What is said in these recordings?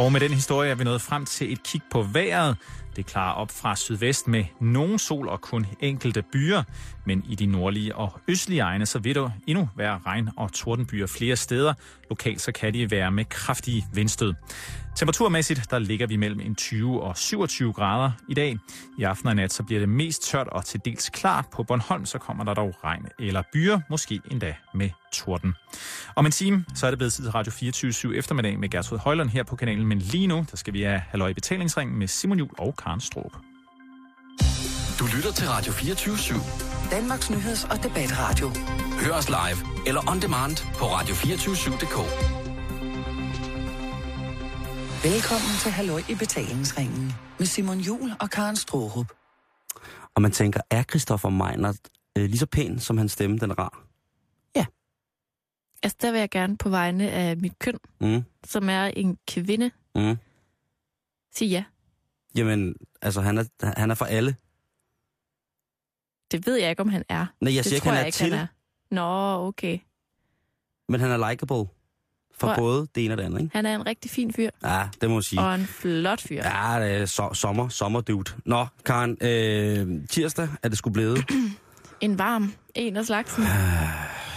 Og med den historie er vi nået frem til et kig på vejret. Det klarer op fra sydvest med nogen sol og kun enkelte byer, men i de nordlige og østlige egne, så vil der endnu være regn og tordenbyer flere steder. Lokalt så kan de være med kraftige vindstød. Temperaturmæssigt, der ligger vi mellem en 20 og 27 grader i dag. I aften og nat, så bliver det mest tørt og til dels klart. På Bornholm, så kommer der dog regn eller byer, måske endda med torden. Om en time, så er det blevet tid til Radio 24 eftermiddag med Gertrud Højlund her på kanalen. Men lige nu, der skal vi have Halløj betalingsring betalingsringen med Simon Jul og Karen Stroop. Du lytter til Radio 24 /7. Danmarks nyheds- og debatradio. Hør os live eller on demand på radio247.dk. Velkommen til Halløj i betalingsringen med Simon Jul og Karen Strohrup. Og man tænker, er Christoffer Meinert øh, lige så pæn, som hans stemme den rar? Altså, der vil jeg gerne på vegne af mit køn, Mm, som er en kvinde, mm. sige ja. Jamen, altså, han er, han er for alle. Det ved jeg ikke, om han er. Nej, jeg det siger ikke, han er ikke, til, han er. Nå, okay. men han er likable. For Hvor- både det ene og det andet, ikke? Han er en rigtig fin fyr, Ja, det må jeg sige. og en flot fyr. Ja, det er so- sommer, sommerdude. Nå, Karen, øh, tirsdag er det sgu blevet. En varm en af slagsen.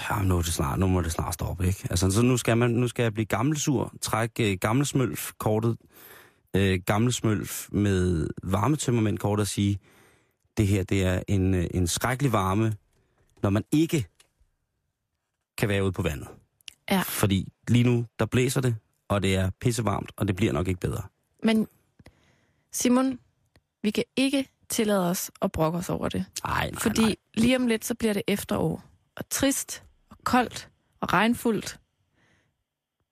Ja, nu, er det snart, nu må det snart stoppe, ikke? Altså, så nu skal, man, nu skal jeg blive gammelsur, trække øh, gammelsmølf kortet, øh, gammelsmølf med varmetømmermænd kortet og sige, det her, det er en, øh, en skrækkelig varme, når man ikke kan være ude på vandet. Ja. Fordi lige nu, der blæser det, og det er pissevarmt, og det bliver nok ikke bedre. Men Simon, vi kan ikke tillade os at brokke os over det. Ej, nej, Fordi nej. lige om lidt, så bliver det efterår. Og trist, og koldt, og regnfuldt.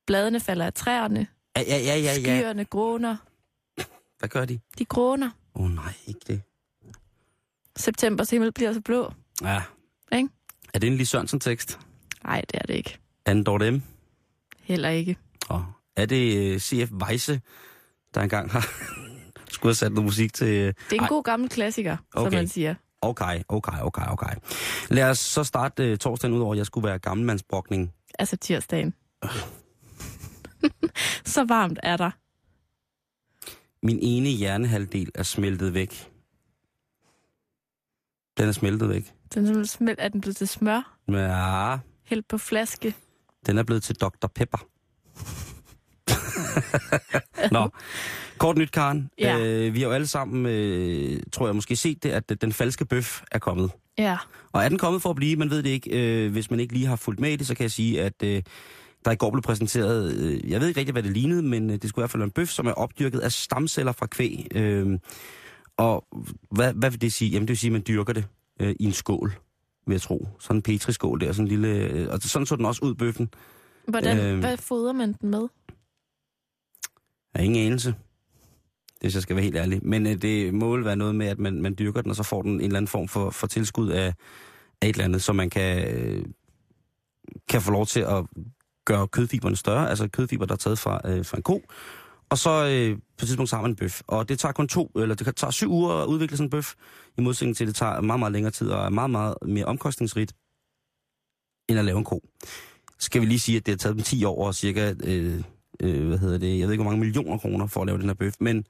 Bladene falder af træerne. Ja, ja, ja, ja, ja. Skyerne gråner. Hvad gør de? De gråner. Åh oh, nej, ikke det. Septembers himmel bliver så blå. Ja. Ikke? Er det en Lis Sørensen-tekst? Nej, det er det ikke. Anne Dorte M? Heller ikke. Og er det uh, C.F. Weisse, der engang har skulle have sat noget musik til... Det er en Ej. god gammel klassiker. Okay. som man siger. Okay, okay, okay, okay. Lad os så starte uh, torsdagen ud over, at jeg skulle være gammelmandsbrokning. Altså tirsdagen. så varmt er der. Min ene hjernehalvdel er smeltet væk. Den er smeltet væk. Den er, smelt, er den blevet til smør, ja, hældt på flaske. den er blevet til Dr. Pepper. Nå, kort nyt, Karen. Ja. Øh, vi har jo alle sammen, øh, tror jeg måske, set det, at den falske bøf er kommet. Ja. Og er den kommet for at blive? Man ved det ikke. Øh, hvis man ikke lige har fulgt med i det, så kan jeg sige, at øh, der i går blev præsenteret, øh, jeg ved ikke rigtig, hvad det lignede, men øh, det skulle i hvert fald være en bøf, som er opdyrket af stamceller fra kvæg. Øh, og hvad, hvad vil det sige? Jamen det vil sige, at man dyrker det øh, i en skål, vil jeg tro. Sådan en petriskål der, sådan en lille... Øh, og sådan så den også ud, bøffen. Hvordan, øhm. hvad fodrer man den med? Jeg har ingen anelse. Hvis jeg skal være helt ærlig. Men øh, det må vel være noget med, at man, man dyrker den, og så får den en eller anden form for, for tilskud af, af et eller andet, så man kan, øh, kan få lov til at gøre kødfiberne større. Altså kødfiber, der er taget fra, øh, fra en ko. Og så øh, på et tidspunkt så har man en bøf. Og det tager kun to, eller det tager syv uger at udvikle sådan en bøf. I modsætning til, at det tager meget, meget længere tid og er meget, meget mere omkostningsrigt end at lave en ko. Skal vi lige sige, at det har taget dem 10 år og cirka øh, øh, hvad hedder det, jeg ved ikke, hvor mange millioner kroner for at lave den her bøf, men det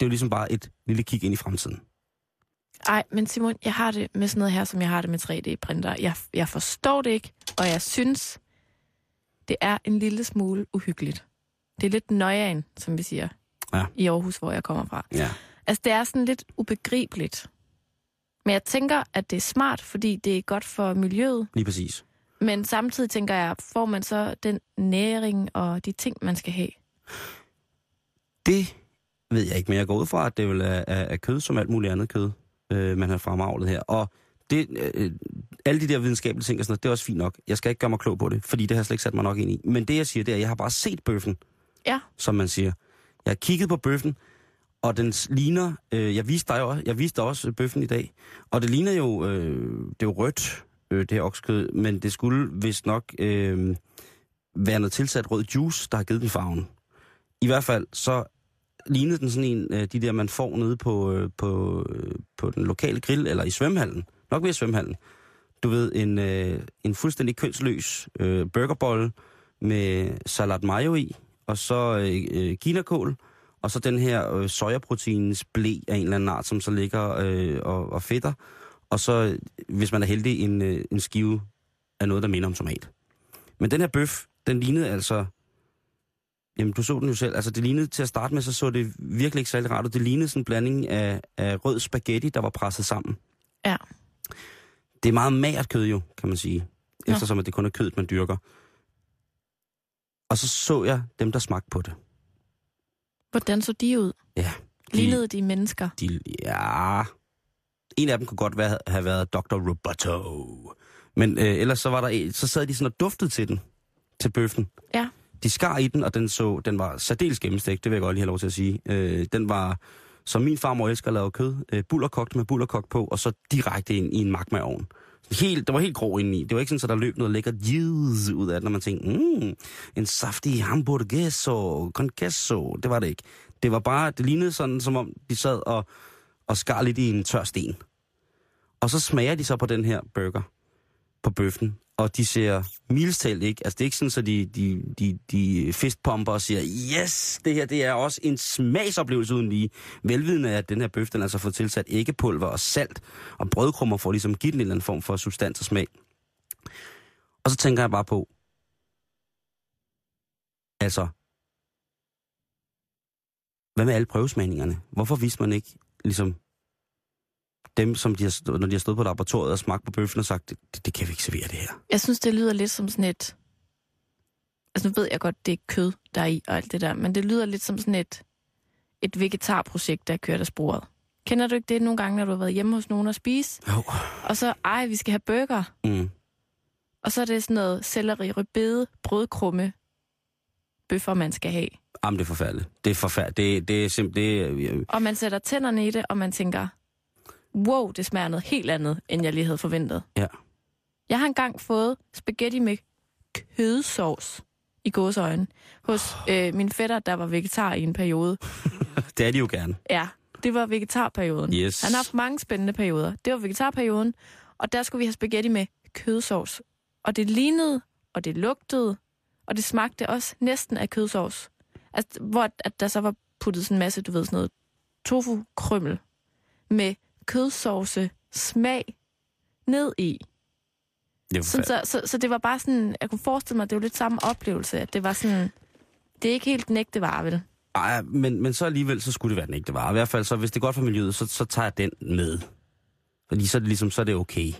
er jo ligesom bare et lille kig ind i fremtiden. Ej, men Simon, jeg har det med sådan noget her, som jeg har det med 3D-printer. Jeg, jeg forstår det ikke, og jeg synes, det er en lille smule uhyggeligt. Det er lidt nøjeren, som vi siger, Ja. i Aarhus, hvor jeg kommer fra. Ja. Altså, det er sådan lidt ubegribeligt. Men jeg tænker, at det er smart, fordi det er godt for miljøet. Lige præcis. Men samtidig tænker jeg, får man så den næring og de ting, man skal have? Det ved jeg ikke, men jeg går ud fra, at det vil er, er, er kød som alt muligt andet kød, øh, man har fremavlet her. Og det, øh, alle de der videnskabelige ting og sådan noget, det er også fint nok. Jeg skal ikke gøre mig klog på det, fordi det har jeg slet ikke sat mig nok ind i. Men det, jeg siger, det er, at jeg har bare set bøffen, Ja. som man siger. Jeg har kigget på bøffen, og den ligner... Øh, jeg viste dig også, jeg viste dig også bøffen i dag, og det ligner jo... Øh, det er jo rødt, øh, det her oksekød, men det skulle vist nok øh, være noget tilsat rød juice, der har givet den farven. I hvert fald så lignede den sådan en af de der, man får nede på, øh, på, øh, på den lokale grill, eller i svømmehallen. Nok ved svømmehallen. Du ved, en, øh, en fuldstændig kønsløs øh, burgerbolle med salat mayo i, og så øh, øh kinakål, og så den her øh, sojaproteinens blæ af en eller anden art, som så ligger øh, og, og fedter. Og så, hvis man er heldig, en, øh, en skive af noget, der minder om tomat. Men den her bøf, den lignede altså... Jamen, du så den jo selv. Altså, det lignede til at starte med, så så det virkelig ikke særlig rart Og Det lignede sådan en blanding af, af rød spaghetti, der var presset sammen. Ja. Det er meget magert kød jo, kan man sige. Nå. Eftersom at det kun er kødet, man dyrker. Og så så jeg dem, der smagte på det. Hvordan så de ud? Ja. De, Lignede de mennesker? de, ja, en af dem kunne godt være, have været Dr. Roboto. Men øh, ellers så var der så sad de sådan og duftede til den, til bøffen. Ja. De skar i den, og den, så, den var særdeles gennemstegt, det vil jeg godt lige have lov til at sige. Øh, den var, som min farmor elsker at lave kød, øh, bullerkogt med bullerkogt på, og så direkte ind i en magmaovn. Helt, det var helt grå indeni. Det var ikke sådan, at der løb noget lækkert juice ud af det, når man tænkte, mm, en saftig hamburgueso, con queso. Det var det ikke. Det var bare, det lignede sådan, som om de sad og, og skar lidt i en tør sten. Og så smager de så på den her burger, på bøffen, og de ser mildstalt ikke, altså det er ikke sådan, så de, de, de, de fistpumper og siger, yes, det her det er også en smagsoplevelse uden lige. Velvidende er, at den her bøf, den altså får tilsat æggepulver og salt og brødkrummer for ligesom at give den en eller anden form for substans og smag. Og så tænker jeg bare på, altså, hvad med alle prøvesmagningerne? Hvorfor vidste man ikke, ligesom, dem, som de har, når de har stået på laboratoriet og smagt på bøffen og sagt, det, det kan vi ikke servere det her. Jeg synes, det lyder lidt som sådan et... Altså nu ved jeg godt, det er kød, der er i og alt det der, men det lyder lidt som sådan et, et vegetarprojekt, der er kørt af sporet. Kender du ikke det nogle gange, når du har været hjemme hos nogen og spise? Jo. Og så, ej, vi skal have burger. Mm. Og så er det sådan noget selleri, rødbede, brødkrumme, bøffer, man skal have. Jamen, det er forfærdeligt. Det er forfærdeligt. Det, det er simpelthen... Det, Og man sætter tænderne i det, og man tænker, wow, det smager noget helt andet, end jeg lige havde forventet. ja. Jeg har engang fået spaghetti med kødsovs i gåseøjne hos øh, min fætter, der var vegetar i en periode. Det er de jo gerne. Ja, det var vegetarperioden. Yes. Han har haft mange spændende perioder. Det var vegetarperioden, og der skulle vi have spaghetti med kødsovs. Og det lignede, og det lugtede, og det smagte også næsten af kødsovs. Altså, hvor at der så var puttet sådan en masse, du ved, sådan noget tofu-krymmel med kødsovse smag ned i. Er Sådan, så, så, så det var bare sådan, jeg kunne forestille mig, at det var lidt samme oplevelse, at det var sådan, det er ikke helt den ægte vare, vel? Ej, men, men så alligevel, så skulle det være den ikke, det var. I hvert fald, så hvis det er godt for miljøet, så, så tager jeg den med. Fordi så ligesom, så er det okay.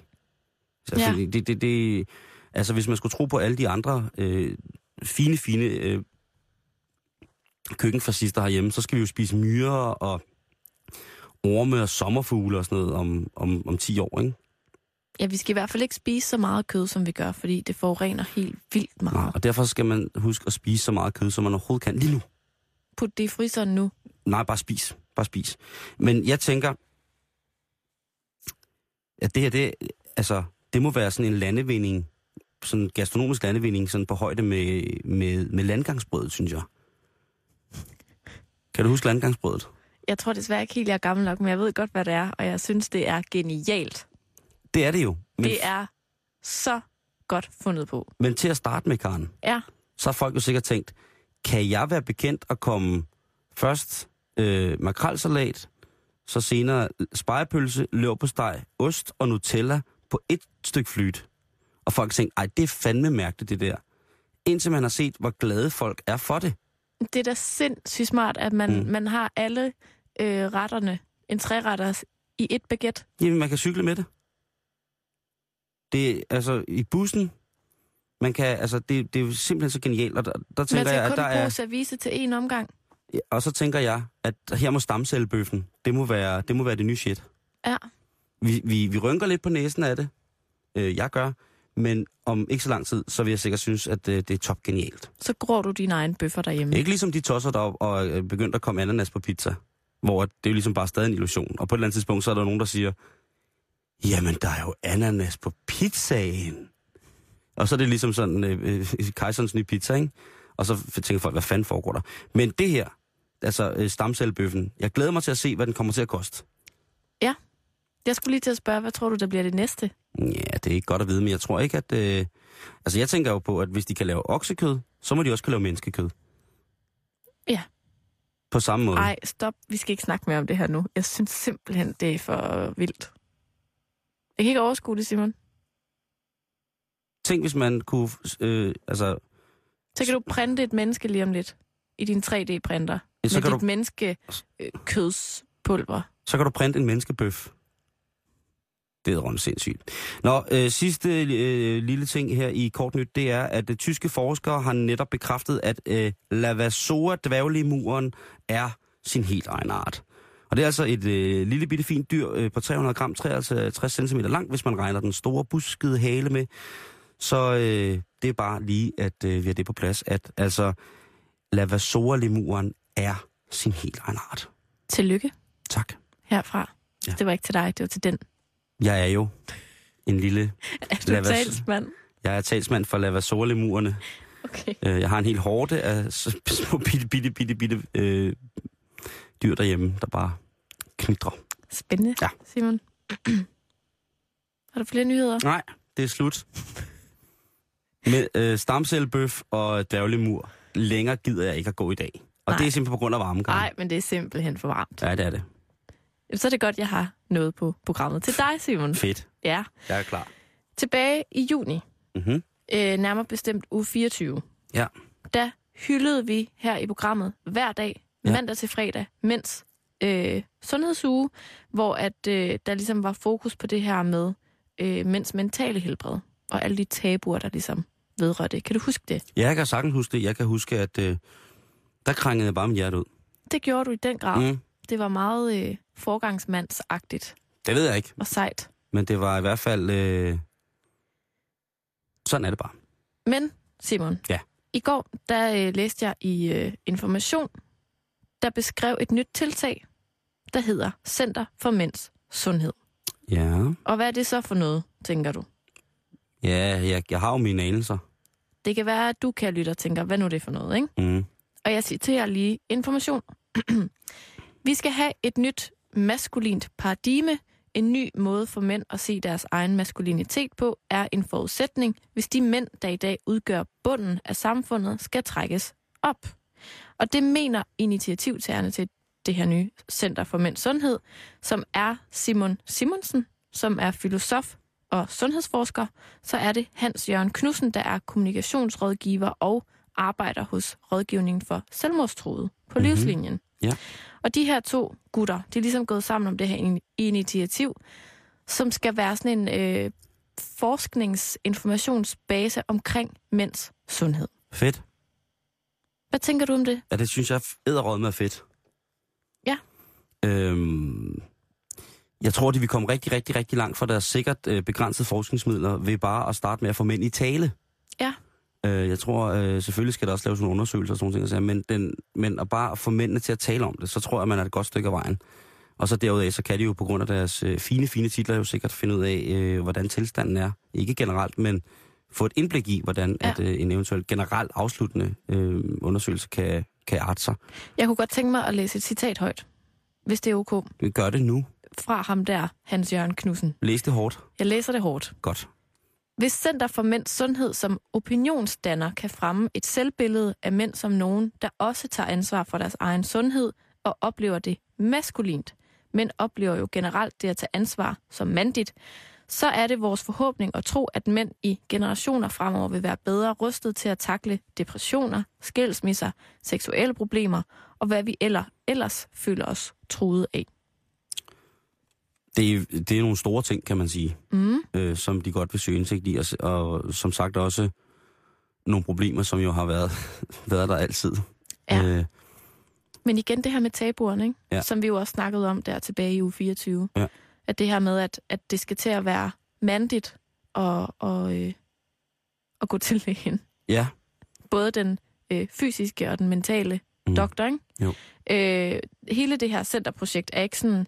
Så, Ja. fordi det, det, det, altså, hvis man skulle tro på alle de andre øh, fine, fine øh, køkkenfascister herhjemme, så skal vi jo spise myrer og orme og sommerfugle og sådan noget om, om, om 10 år, ikke? Ja, vi skal i hvert fald ikke spise så meget kød, som vi gør, fordi det forurener helt vildt Nej, meget. og derfor skal man huske at spise så meget kød, som man overhovedet kan lige nu. Put det i fryseren nu. Nej, bare spis. Bare spis. Men jeg tænker, at det her, det, altså, det må være sådan en landevinding, sådan en gastronomisk landevinding, sådan på højde med, med, med landgangsbrødet, synes jeg. Kan du huske landgangsbrødet? Jeg tror desværre ikke helt, jeg er gammel nok, men jeg ved godt, hvad det er, og jeg synes, det er genialt. Det er det jo. Men, Det er så godt fundet på. men til at starte med, Karen, Ja, så har folk jo sikkert tænkt, kan jeg være bekendt at komme først øh, makrelsalat, så senere spejepølse, steg, ost og Nutella på et stykke flyt. Og folk tænkte, ej, det er fandme mærkeligt, det der. Indtil man har set, hvor glade folk er for det. Det er da sindssygt smart, at man, Mm. man har alle øh, retterne, en træretter i et baguette. Jamen, man kan cykle med det. Det er altså i bussen, man kan, altså, det, det er jo simpelthen så genialt, og der, der Man tænker skal jeg, at kun der bruge er, service til en omgang. og så tænker jeg, at her må stamcellebøffen, det må være det, må være det nye shit. Ja. Vi, vi, vi rynker lidt på næsen af det. Øh, jeg gør. Men om ikke så lang tid, så vil jeg sikkert synes, at øh, det er top genialt. Så grår du dine egne bøffer derhjemme. Ikke ligesom de tosser derop og øh, begyndte at komme ananas på pizza. Hvor det er jo ligesom bare stadig en illusion. Og på et eller andet tidspunkt, så er der nogen, der siger, jamen der er jo ananas på pizzaen. Og så er det ligesom sådan øh, øh, kejserens nye pizza, ikke? Og så tænker folk, hvad fanden foregår der? Men det her, altså øh, stamcellebøffen, jeg glæder mig til at se, hvad den kommer til at koste. Jeg skulle lige til at spørge, hvad tror du, der bliver det næste? Ja, det er ikke godt at vide, men jeg tror ikke, at... Øh... Altså, jeg tænker jo på, at hvis de kan lave oksekød, så må de også kunne lave menneskekød. Ja. På samme måde. Nej, stop. Vi skal ikke snakke mere om det her nu. Jeg synes simpelthen, det er for vildt. Jeg kan ikke overskue det, Simon. Tænk, hvis man kunne... Øh, altså, Så kan du printe et menneske lige om lidt i din 3D-printer. så med kan, dit du, menneske øh, så kan du printe en menneskebøf. Det er rundt sindssygt. Nå, øh, sidste øh, lille ting her i kort nyt, det er, at øh, tyske forskere har netop bekræftet, at øh, Lavazoa dværglemuren er sin helt egen art. Og det er altså et øh, lille bitte fint dyr øh, på 300 gram, 63 cm lang, hvis man regner den store buskede hale med. Så øh, det er bare lige, at øh, vi har det på plads, at altså Lavazoa-lemuren er sin helt egen art. Tillykke Tak. herfra. Ja. Det var ikke til dig, det var til den. Jeg er jo en lille... Er du Lad os- talsmand? Jeg er talsmand for Lavazoa-lemurerne. Okay. Øh, Jeg har en hel hårde af små bitte, bitte, bitte, bitte øh, dyr derhjemme, der bare knitrer. Spændende, Ja. Simon. Har du flere nyheder? Nej, det er slut. Med øh, stamcellebøf og dværglemur. Længere gider jeg ikke at gå i dag. Og Nej. det er simpelthen på grund af varmegang. Nej, men det er simpelthen for varmt. Ja, det er det. Så er det godt, jeg har noget på programmet til dig, Simon. Fedt. Ja. Jeg er klar. Tilbage i juni, Mm-hmm. øh, nærmere bestemt uge 24, Ja. der hyldede vi her i programmet hver dag, Ja. mandag til fredag, mens øh, sundhedsuge, hvor at øh, der ligesom var fokus på det her med øh, mænds mentale helbred, og alle de tabuer, der ligesom vedrører det. Kan du huske det? Ja, jeg kan sagtens huske det. Jeg kan huske, at øh, der krængede jeg bare mit hjerte ud. Det gjorde du i den grad. Mm. Det var meget øh, forgangsmandsagtigt Det ved jeg ikke. og sejt. Men det var i hvert fald... Øh... Sådan er det bare. Men, Simon, Ja. i går der øh, læste jeg i øh, Information, der beskrev et nyt tiltag, der hedder Center for Mænds Sundhed. Ja. Og hvad er det så for noget, tænker du? Ja, jeg, jeg har jo mine anelser. Det kan være, at du kan lytte og tænker, hvad nu er det for noget, ikke? Mm. Og jeg citerer lige information. Vi skal have et nyt maskulint paradigme. En ny måde for mænd at se deres egen maskulinitet på er en forudsætning, hvis de mænd, der i dag udgør bunden af samfundet, skal trækkes op. Og det mener initiativtagerne til det her nye Center for Mænds Sundhed, som er Simon Simonsen, som er filosof og sundhedsforsker. Så er det Hans Jørgen Knudsen, der er kommunikationsrådgiver og arbejder hos rådgivningen for selvmordstruede på Mhm. livslinjen. Ja. Og de her to gutter, de er ligesom gået sammen om det her in- initiativ, som skal være sådan en øh, forskningsinformationsbase omkring mænds sundhed. Fedt. Hvad tænker du om det? Ja, det synes jeg æderråd med fedt. Ja. Øhm, jeg tror, de vil komme rigtig, rigtig, rigtig langt for deres sikkert øh, begrænsede forskningsmidler ved bare at starte med at få mænd i tale. Ja. Øh, jeg tror, øh, selvfølgelig skal der også laves nogle undersøgelser og sådan nogle ting, men, den, men at bare få mændene til at tale om det, så tror jeg, man er et godt stykke af vejen. Og så derudaf, så kan de jo på grund af deres øh, fine, fine titler jo sikkert finde ud af, øh, hvordan tilstanden er. Ikke generelt, men få et indblik i, hvordan Ja. at, øh, en eventuel generelt afsluttende øh, undersøgelse kan, kan arte sig. Jeg kunne godt tænke mig at læse et citat højt, hvis det er ok, Vi gør det nu. fra ham der, Hans Jørgen Knudsen. Læs det hårdt. Jeg læser det hårdt. Godt. Hvis Center for Mænds Sundhed som opinionsdanner kan fremme et selvbillede af mænd som nogen, der også tager ansvar for deres egen sundhed og oplever det maskulint, men oplever jo generelt det at tage ansvar som mandigt, så er det vores forhåbning at tro, at mænd i generationer fremover vil være bedre rustet til at takle depressioner, skilsmisser, seksuelle problemer og hvad vi eller, ellers føler os truet af. Det er, det er nogle store ting, kan man sige, Mm. øh, som de godt vil søge indsigt i, og, og som sagt også nogle problemer, som jo har været, været der altid. Ja. Øh, Men igen det her med tabuerne, ikke? Ja. som vi jo også snakkede om der tilbage i uge 24. Ja. At det her med, at, at det skal til at være mandigt og, og, øh, at gå til lægen. ja. Både den øh, fysiske og den mentale mm. doktor. Ikke? Jo. Øh, hele det her centerprojekt er ikke sådan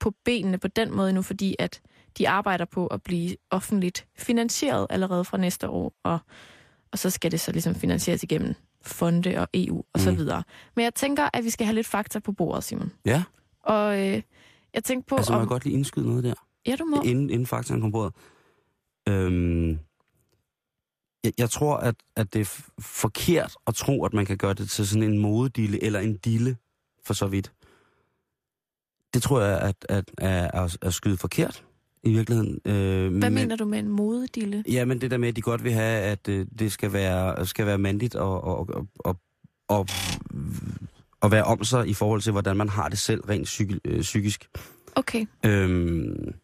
på benene på den måde nu, fordi at de arbejder på at blive offentligt finansieret allerede fra næste år, og, og så skal det så ligesom finansieres igennem fonde og EU og så Mm. videre. Men jeg tænker, at vi skal have lidt fakta på bordet, Simon. Ja, Og øh, jeg tænkte på, altså må om... jeg godt lige indskyde noget der, Ja, du må. inden, inden faktaen kom på bordet. Øhm, jeg, jeg tror, at, at det er forkert at tro, at man kan gøre det til sådan en modedille eller en dille, for så vidt. Det tror jeg, at, at, at, at, at skyde forkert i virkeligheden. Øh, Hvad mener du med en modedille? Ja, men det der med, at de godt vil have, at øh, det skal være, skal være mandigt og, og, og, og, og, og være om sig i forhold til, hvordan man har det selv rent psyki, øh, psykisk. Okay. Øhm,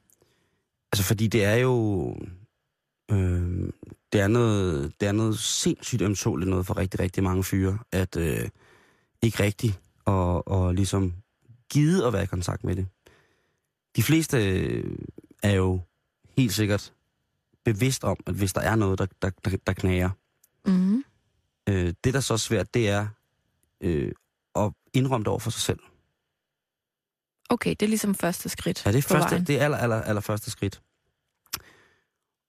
altså, fordi det er jo... Øh, det, er noget, det er noget sindssygt ømtåligt noget for rigtig, rigtig mange fyre, at øh, ikke rigtig og, og ligesom gide at være i kontakt med det. De fleste øh, er jo helt sikkert bevidst om, at hvis der er noget, der, der, der, der knager, Mm. øh, det der så er svært, det er øh, at indrømme det over for sig selv. Okay, det er ligesom første skridt Ja, det er, første, vejen. det er aller, aller, aller første skridt.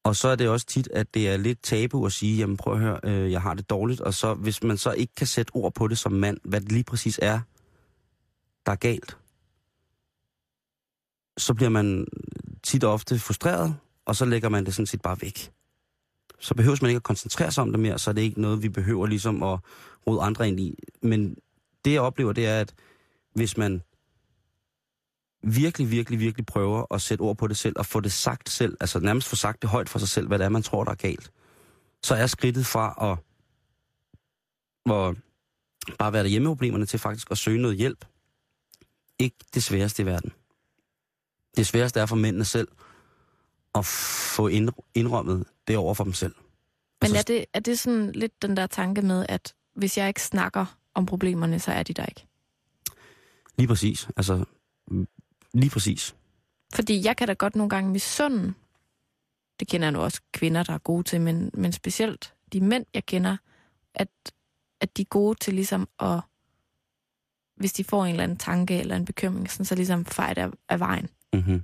Og så er det også tit, at det er lidt tabu at sige, jamen prøv at høre, øh, jeg har det dårligt. Og så hvis man så ikke kan sætte ord på det som mand, hvad det lige præcis er, der er galt, så bliver man tit og ofte frustreret, og så lægger man det sådan set bare væk. Så behøver man ikke at koncentrere sig om det mere, så er det ikke noget, vi behøver ligesom at rode andre ind i. Men det jeg oplever, det er, at hvis man virkelig, virkelig, virkelig prøver at sætte ord på det selv, og få det sagt selv, altså nærmest få sagt det højt for sig selv, hvad det er, man tror, der er galt, så er skridtet fra at, at bare være derhjemme problemerne til faktisk at søge noget hjælp, ikke det sværeste i verden. Det sværeste er for mændene selv at få ind- indrømmet det over for dem selv. Men Altså, er det, er det sådan lidt den der tanke med, at hvis jeg ikke snakker om problemerne, så er de der ikke? Lige præcis. Altså, lige præcis. Fordi jeg kan da godt nogle gange misunde, det kender jeg nu også kvinder, der er gode til, men, men specielt de mænd, jeg kender, at, at de er gode til ligesom at, hvis de får en eller anden tanke eller en bekymring, sådan, så ligesom feje det af, af vejen. Mm-hmm.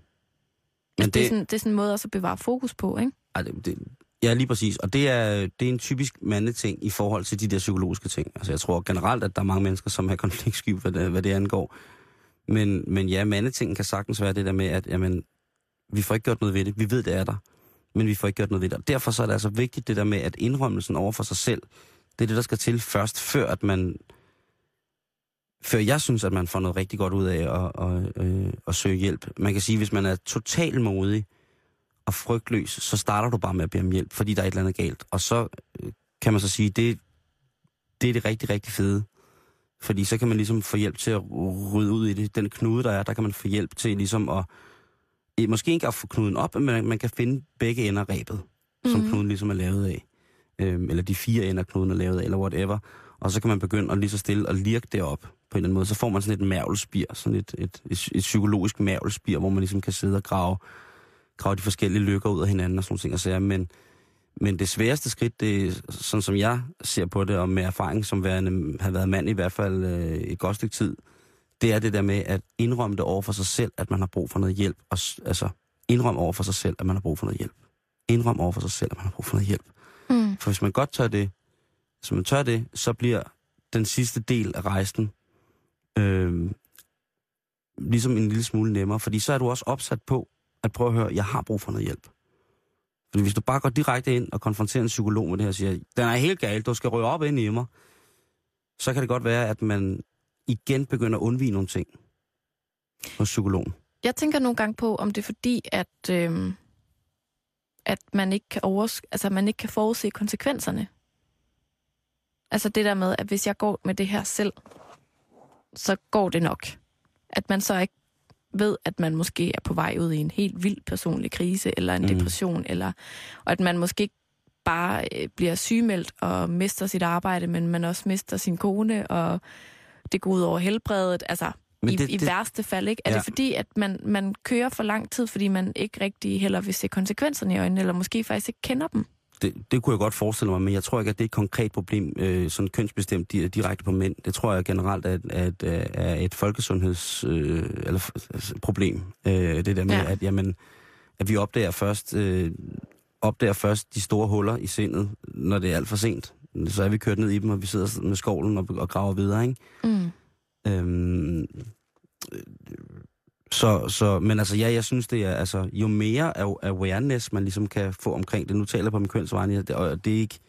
Men det, det, er sådan, det er sådan en måde også at bevare fokus på, ikke? Ej, det, det, ja, lige præcis. Og det er, det er en typisk mandeting i forhold til de der psykologiske ting. Altså, jeg tror generelt, at der er mange mennesker, som er konfliktsky, hvad det, hvad det angår. Men, men ja, mandetingen kan sagtens være det der med, at jamen, vi får ikke gjort noget ved det. Vi ved, det er der, men vi får ikke gjort noget ved det. Og derfor så er det altså vigtigt det der med, at indrømmelsen over for sig selv, det er det, der skal til først, før at man... Før jeg synes, at man får noget rigtig godt ud af at, at, at, at søge hjælp. Man kan sige, hvis man er totalt modig, og frygtløs, så starter du bare med at bede om hjælp, fordi der er et eller andet galt. Og så øh, kan man så sige, det, det er det rigtig, rigtig fede. Fordi så kan man ligesom få hjælp til at rydde ud i det. Den knude, der er, der kan man få hjælp til ligesom at... Måske ikke at få knuden op, men man kan finde begge ender rebet, som Mhm. knuden ligesom er lavet af. Øhm, eller de fire ender, knuden er lavet af, eller whatever. Og så kan man begynde at lige så stille og lirke det op på en eller anden måde. Så får man sådan et mærvelspir, sådan et, et, et, et psykologisk mærvelspir, hvor man ligesom kan sidde og grave grave de forskellige lykker ud af hinanden og sådan ting. Og sager. Men, men det sværeste skridt, det sådan som jeg ser på det, og med erfaring som værende, har været mand i hvert fald øh, et godt stykke tid, det er det der med at indrømme det over for sig selv, at man har brug for noget hjælp. Og, altså, indrømme over for sig selv, at man har brug for noget hjælp. Indrømme over for sig selv, at man har brug for noget hjælp. Mm. For hvis man godt tør det, hvis man tør det, så bliver den sidste del af rejsen øh, ligesom en lille smule nemmere. Fordi så er du også opsat på at prøve at høre, jeg har brug for noget hjælp. Fordi hvis du bare går direkte ind og konfronterer en psykolog med det her og siger, den er helt galt, du skal røre op ind i mig, så kan det godt være, at man igen begynder at undvige nogle ting hos psykologen. Jeg tænker nogle gange på, om det er fordi, at, øh, at man ikke kan overs altså, man ikke kan forudse konsekvenserne. Altså det der med, at hvis jeg går med det her selv, så går det nok. At man så ikke ved, at man måske er på vej ud i en helt vild personlig krise, eller en mm. depression, eller, og at man måske ikke bare øh, bliver sygemeldt og mister sit arbejde, men man også mister sin kone, og det går ud over helbredet. Altså, Men i, det- i det- værste fald, ikke? Er Ja. det fordi, at man, man kører for lang tid, fordi man ikke rigtig heller vil se konsekvenserne i øjnene, eller måske faktisk ikke kender dem? Det, det kunne jeg godt forestille mig, men jeg tror ikke, at det er et konkret problem, øh, sådan kønsbestemt di- direkte på mænd. Det tror jeg generelt er, er, er, er et folkesundheds øh, eller, altså, problem. Øh, det der med, Ja. at, jamen, at vi opdager først, øh, opdager først de store huller i sindet, når det er alt for sent. Så er vi kørt ned i dem, og vi sidder med skovlen og, og graver videre, ikke? Mm. Øhm, øh, så, så, men altså ja, jeg synes det er, altså jo mere awareness man ligesom kan få omkring det, nu taler jeg på min det, og det er ikke,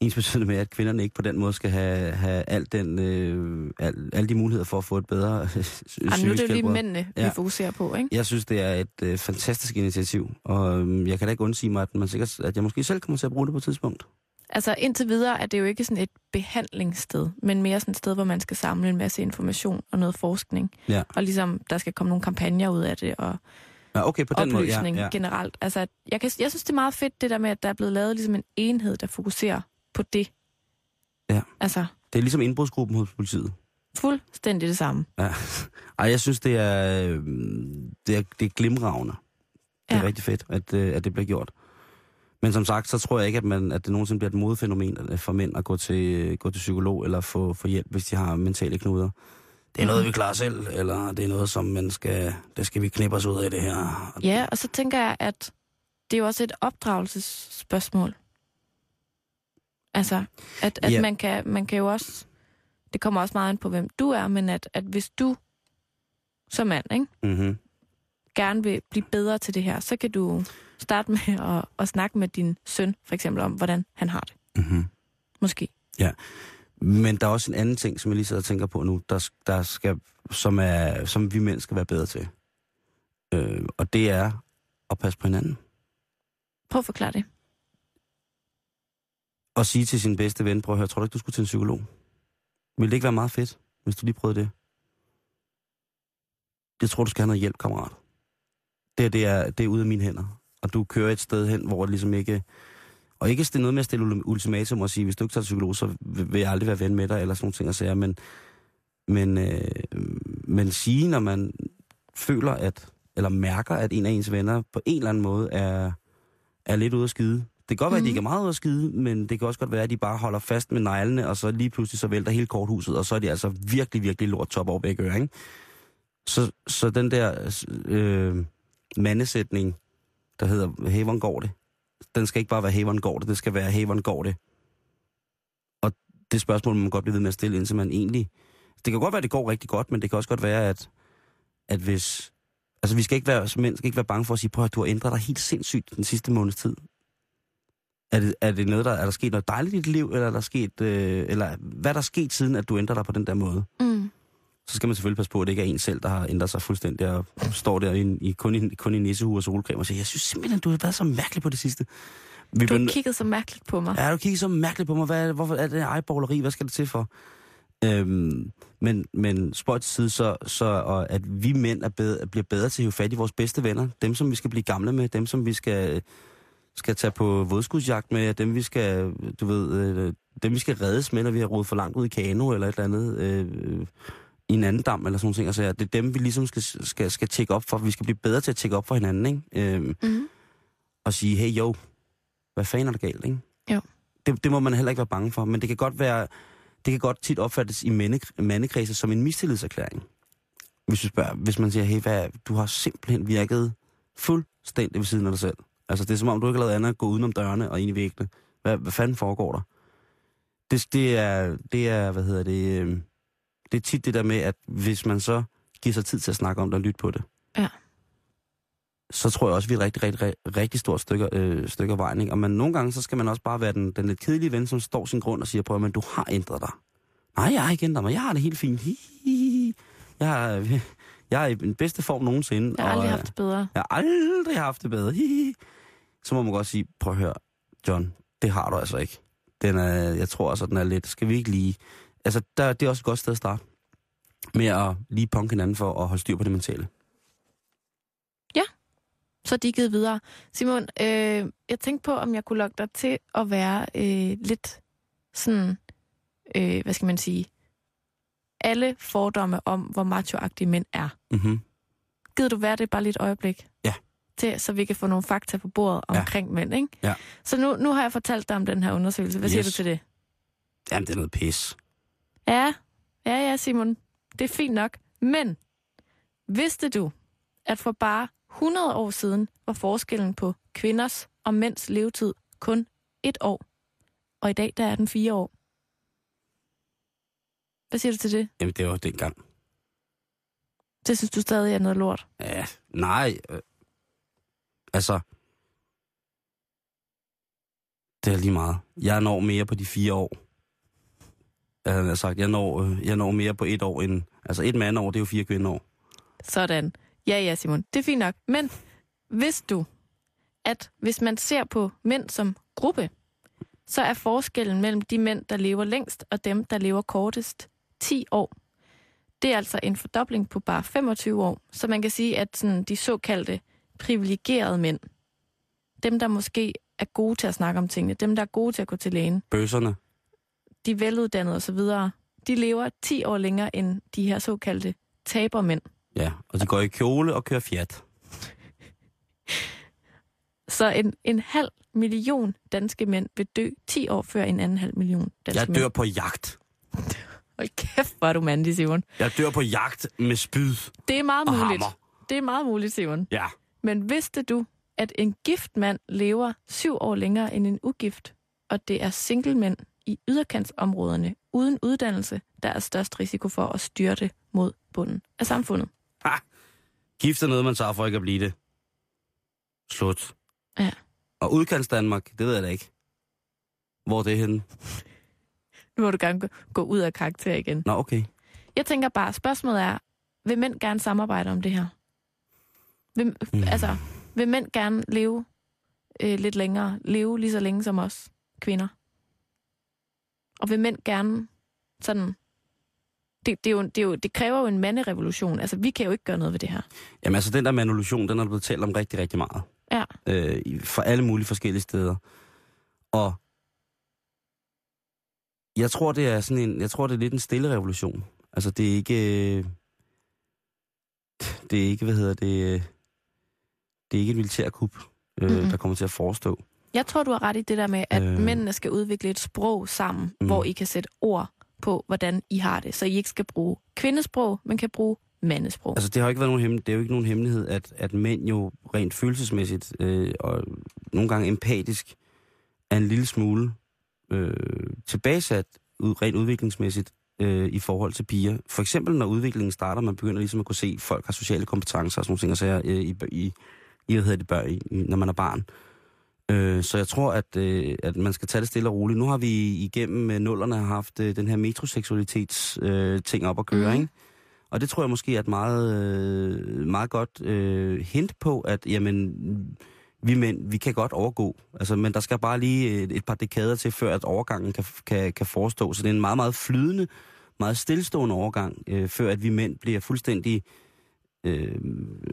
ens betydende med, at kvinderne ikke på den måde skal have, have alt den, øh, al, alle de muligheder for at få et bedre øh, Ej, nu er det jo lige mændene, vi Ja. fokuserer på, ikke? Jeg synes, det er et øh, fantastisk initiativ, og øh, jeg kan da ikke undsige mig, at, man sikkert, at jeg måske selv kommer til at bruge det på et tidspunkt. Altså indtil videre er det jo ikke sådan et behandlingssted, men mere sådan et sted, hvor man skal samle en masse information og noget forskning. Ja. Og ligesom, der skal komme nogle kampagner ud af det, og Ja, okay, på den måde, ja. oplysning ja. generelt. Altså, jeg, kan, jeg synes, det er meget fedt, det der med, at der er blevet lavet ligesom en enhed, der fokuserer på det. Ja. Altså, Det er ligesom indbrudsgruppen hos politiet. fuldstændig det samme. Ja. Ej, jeg synes, det er, øh, det er, det er glimragende. Det er Ja. rigtig fedt, at, øh, at det bliver gjort. Men som sagt, så tror jeg ikke, at, man, at det nogensinde bliver et modefænomen øh, for mænd at gå til, gå til psykolog eller få, få hjælp, hvis de har mentale knuder. Det er noget, vi klarer selv, eller det er noget, som man skal, det skal vi knippe os ud af det her. Ja, og så tænker jeg, at det er jo også et opdragelsesspørgsmål. Altså, at, at Ja. man, kan, man kan jo også... Det kommer også meget an på, hvem du er, men at, at hvis du som mand ikke, Mm-hmm. Gerne vil blive bedre til det her, så kan du starte med at, at snakke med din søn, for eksempel, om hvordan han har det. Mm-hmm. Måske. Men der er også en anden ting, som jeg lige sidder og tænker på nu, der, der skal, som, er, som vi mænd skal være bedre til. Øh, og det er at passe på hinanden. Prøv at forklare det. Og sige til sin bedste ven, prøv at høre, tror du ikke, du skulle til en psykolog? Vil det ikke være meget fedt, hvis du lige prøvede det? Jeg tror, du skal have noget hjælp, kammerat. Det, det, er, det er ude af mine hænder. Og du kører et sted hen, hvor det ligesom ikke... Og ikke det er noget med at stille ul- ultimatum og sige, hvis du ikke tager psykolog, så vil jeg aldrig være ven med dig, eller sådan nogle ting at sige. Men, men, øh, men sige, når man føler, at, eller mærker, at en af ens venner på en eller anden måde er, er lidt ude at skide. Det kan godt være, at de Mhm. ikke er meget ude at skide, men det kan også godt være, at de bare holder fast med neglene, og så lige pludselig så vælter hele korthuset, og så er de altså virkelig, virkelig lort top over begge ører, ikke? Så, så den der øh, mandesætning, der hedder, hey, hvordan går det? Den skal ikke bare være, hey, hvordan går det? Det skal være, hey, hvordan går det? Og det spørgsmål, man godt blive ved med at stille, indtil man egentlig... Det kan godt være, at det går rigtig godt, men det kan også godt være, at, at hvis... Altså, vi skal ikke være, som mænd skal ikke være bange for at sige, prøv at du har ændret dig helt sindssygt den sidste måneds tid. Er det, er det noget, der, er der sket noget dejligt i dit liv, eller er der sket, øh, eller hvad er der sket siden, at du ændrer dig på den der måde? Mm. Så skal man selvfølgelig passe på, at det ikke er en selv, der har ændret sig fuldstændig, og står der i, i, kun, i, kun i nissehue og solcreme og siger, jeg synes simpelthen, du har været så mærkelig på det sidste. Vi Du har kigget så mærkeligt på mig. Ja, du kigger så mærkeligt på mig. Hvad er det, hvorfor er det ejeballeri? Hvad skal det til for? Øhm, men, men spøjt til side, så, så og at vi mænd er bedre, bliver bedre til at hive fat i vores bedste venner. Dem, som vi skal blive gamle med. Dem, som vi skal, skal tage på vådskudsjagt med. Dem, vi skal, du ved, øh, dem, vi skal reddes med, når vi har rodet for langt ud i kano eller et eller andet. Øh, i en anden dam eller sådan nogle ting. Altså, det er dem, vi ligesom skal, skal, skal tjekke op for. Vi skal blive bedre til at tjekke op for hinanden, ikke? Øhm, Mm. og sige, hey jo, hvad fanden er der galt, ikke? Jo. Det, det må man heller ikke være bange for, men det kan godt være, det kan godt tit opfattes i mande, mandekredse som en mistillidserklæring. Hvis, du spørger, hvis man siger, hey, hvad, du har simpelthen virket fuldstændig ved siden af dig selv. Altså, det er som om, du ikke har lavet andet at gå udenom dørene og ind i væggene. Hvad, hvad fanden foregår der? Det, det, er, det er, hvad hedder det, øh, det er tit det der med, at hvis man så giver sig tid til at snakke om det og lytte på det, Ja. så tror jeg også, vi er et rigtig, rigtig, rigtig, stort stykke, øh, stykke af vejen. Ikke? Og man, nogle gange, så skal man også bare være den, den lidt kedelige ven, som står sin grund og siger, prøv at, men du har ændret dig. Nej, jeg har ikke ændret mig. Jeg har det helt fint. Hi, hi, hi. Jeg, har, jeg er i den bedste form nogensinde. Jeg har aldrig og, haft det bedre. Jeg har aldrig haft det bedre. Hi, hi. Så må man godt sige, prøv at høre, John, det har du altså ikke. Den er, jeg tror altså, den er lidt, skal vi ikke lige... Altså, der, det er også et godt sted at starte. Med at lige punke hinanden for at holde styr på det mentale. Så er de givet videre. Simon, øh, jeg tænkte på, om jeg kunne lokke dig til at være øh, lidt sådan, øh, hvad skal man sige, alle fordomme om, hvor machoagtige mænd er. Mm-hmm. Gider du være det bare lidt øjeblik? Ja. Til, så vi kan få nogle fakta på bordet Ja. omkring mænd, ikke? Ja. Så nu, nu har jeg fortalt dig om den her undersøgelse. Hvad yes. siger du til det? Jamen, det er noget pis. Ja, ja, ja, Simon. Det er fint nok. Men vidste du, at for bare 100 år siden var forskellen på kvinders og mænds levetid kun et år? Og i dag, der er den fire år. Hvad siger du til det? Jamen, det var dengang. Det synes du stadig er noget lort. Ja, nej. Øh, altså, Det er lige meget. Jeg når mere på de fire år. Jeg har sagt, jeg når, øh, jeg når mere på et år end... Altså et mandår, det er jo fire kvindeår. Sådan. Ja, ja, Simon. Det er fint nok. Men vidste du, at hvis man ser på mænd som gruppe, så er forskellen mellem de mænd, der lever længst, og dem, der lever kortest, 10 år. Det er altså en fordobling på bare 25 år. Så man kan sige, at sådan, de såkaldte privilegerede mænd, dem, der måske er gode til at snakke om tingene, dem, der er gode til at gå til lægen, Bøsserne. De veluddannede osv., de lever 10 år længere end de her såkaldte tabermænd. Ja, og de går i kjole og kører Fiat. Så en, en halv million danske mænd vil dø 10 år før en anden halv million danske Jeg mænd. dør på jagt. Hold kæft, hvor er du mandig, Simon. Jeg dør på jagt med spyd Det er meget og muligt. hammer. Det er meget muligt, Simon. Ja. Men vidste du, at en gift mand lever syv år længere end en ugift, og det er single mænd i yderkantsområderne uden uddannelse, der er størst risiko for at styrte mod bunden af samfundet. Ha! Gift er noget, man tager for ikke at blive det. Slut. Ja. Og udkants Danmark, det ved jeg da ikke. Hvor er det henne? Nu må du gerne gå- gå ud af karakter igen. Nå, okay. Jeg tænker bare, spørgsmålet er, vil mænd gerne samarbejde om det her? Vil, mm. Altså, vil mænd gerne leve øh, lidt længere, leve lige så længe som os kvinder? Og vil mænd gerne sådan... Det, det, er jo, det, er jo, det kræver jo en manderevolution. Altså, vi kan jo ikke gøre noget ved det her. Jamen altså, den der manolution, den er blevet talt om rigtig, rigtig meget. Ja. Øh, fra alle mulige forskellige steder. Og jeg tror, det er sådan en, jeg tror, det er lidt en stille revolution. Altså, det er ikke, det er ikke, hvad hedder det, det er ikke et militærkup, øh, mm-hmm. der kommer til at forestå. Jeg tror, du har ret i det der med, at øh. Mændene skal udvikle et sprog sammen, mm. Hvor I kan sætte ord på, hvordan I har det. Så I ikke skal bruge kvindesprog, men kan bruge mandesprog. Altså, det har ikke været nogen hemme, det er jo ikke nogen hemmelighed, at, at mænd jo rent følelsesmæssigt øh, og nogle gange empatisk er en lille smule øh, tilbagesat ud, rent udviklingsmæssigt øh, i forhold til piger. For eksempel, når udviklingen starter, man begynder ligesom at kunne se, at folk har sociale kompetencer og sådan nogle ting, og sager, øh, i, i, i, hvad hedder det, børn, i, i, når man er barn. Øh, så jeg tror, at, øh, at man skal tage det stille og roligt. Nu har vi igennem øh, nullerne haft øh, den her metroseksualitets øh, ting op at køre, mm. ikke? Og det tror jeg måske er et meget, øh, meget godt øh, hint på, at jamen, vi mænd, vi kan godt overgå. Altså, men der skal bare lige et, et par dekader til, før at overgangen kan, kan, kan forestå. Så det er en meget, meget flydende, meget stillestående overgang, øh, før at vi mænd bliver fuldstændig øh,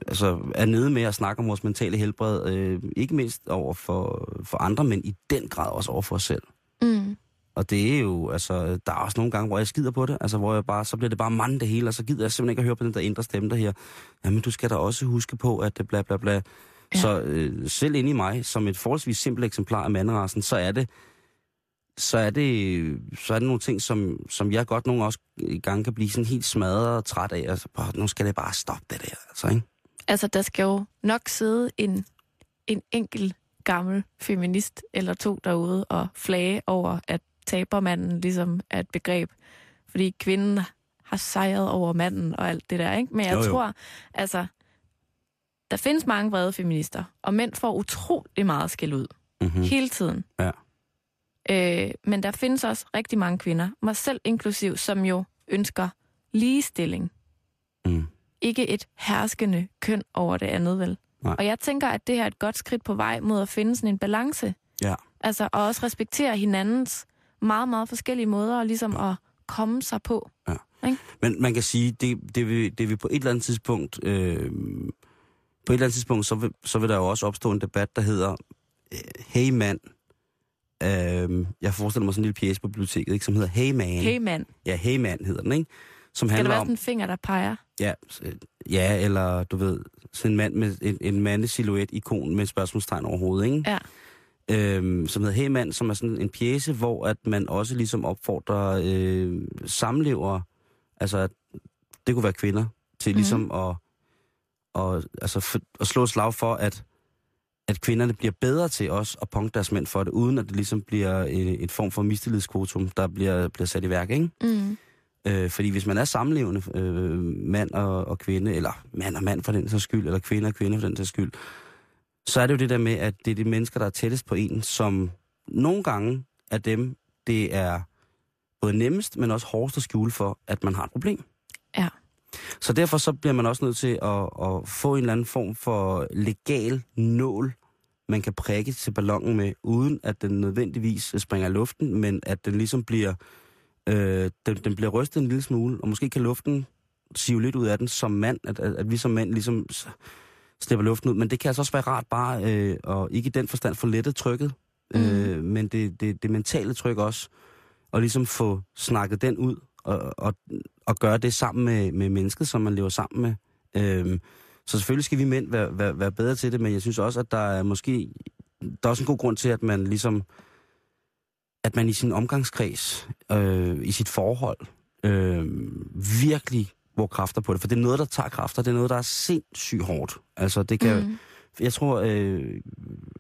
altså er nede med at snakke om vores mentale helbred, øh, ikke mindst over for, for andre, men i den grad også over for os selv. Mm. Og det er jo, altså, der er også nogle gange, hvor jeg skider på det, altså hvor jeg bare, så bliver det bare mand det hele, og så gider jeg simpelthen ikke at høre på den der indre stemme, der her. Jamen, du skal da også huske på, at det bla bla bla. Ja. Så øh, selv inde i mig, som et forholdsvis simpelt eksemplar af manderassen, så er det, så er det, så er det nogle ting, som, som jeg godt nogle også i gang kan blive sådan helt smadret og træt af. Altså, bare, nu skal det bare stoppe det der, altså, ikke? Altså, der skal jo nok sidde en, en enkelt gammel feminist eller to derude og flage over, at tabermanden ligesom er et begreb. Fordi kvinden har sejret over manden og alt det der, ikke? Men jeg Jo, jo. tror, altså, der findes mange vrede feminister, og mænd får utrolig meget skæld ud. Mm-hmm. hele tiden. Ja. Øh, men der findes også rigtig mange kvinder, mig selv inklusiv, som jo ønsker ligestilling. Mm. Ikke et herskende køn over det andet, vel? Nej. Og jeg tænker, at det her er et godt skridt på vej mod at finde sådan en balance. Ja. Altså, og også respektere hinandens meget, meget forskellige måder, og ligesom at komme sig på. Men man kan sige, det, det, vil, det vil på et eller andet tidspunkt, øh, på et eller andet tidspunkt, så vil, så vil der jo også opstå en debat, der hedder, øh, hey mand, øh, jeg forestiller mig sådan en lille pjæse på biblioteket, ikke, som hedder Hey man. Hey mand, Ja, Hey man hedder den, ikke? Som skal handler være om, sådan en finger, der peger? ja, øh, ja, eller du ved, sådan en mand med en, en mandesilhuet-ikon med et spørgsmålstegn over hovedet, ikke? Ja. øhm, som hedder Hey Mand, som er sådan en pjæse, hvor at man også ligesom opfordrer øh, samlever, altså at det kunne være kvinder, til Mhm. ligesom at, og, altså, for, at slå et slag for, at, at kvinderne bliver bedre til også at punkte deres mænd for det, uden at det ligesom bliver et, et form for mistillidskvotum, der bliver, bliver sat i værk, ikke? Mm. Øh, fordi hvis man er samlevende øh, mand og, og kvinde, eller mand og mand for den sags skyld, eller kvinde og kvinde for den sags skyld, så er det jo det der med, at det er de mennesker, der er tættest på en, som nogle gange er dem, det er både nemmest, men også hårdest at skjule for, at man har et problem. Ja. Så derfor så bliver man også nødt til at, at få en eller anden form for legal nål, man kan prikke til ballonen med, uden at den nødvendigvis springer i luften, men at den ligesom bliver, øh, den, den bliver rystet en lille smule, og måske kan luften sive lidt ud af den som mand, at, at, at vi som mand ligesom slipper luften ud. Men det kan altså også være rart bare, øh, og ikke i den forstand få lettet trykket, mm. øh, men det, det, det mentale tryk også, og ligesom få snakket den ud, og, og, og gøre det sammen med, med mennesket, som man lever sammen med. Øhm, så selvfølgelig skal vi mænd være, være, være bedre til det, men jeg synes også, at der er måske, der er også en god grund til, at man ligesom, at man i sin omgangskreds, øh, i sit forhold, øh, virkelig bruger kræfter på det. For det er noget, der tager kræfter. Det er noget, der er sindssygt hårdt. Altså, det kan... Mm. Jeg tror, øh,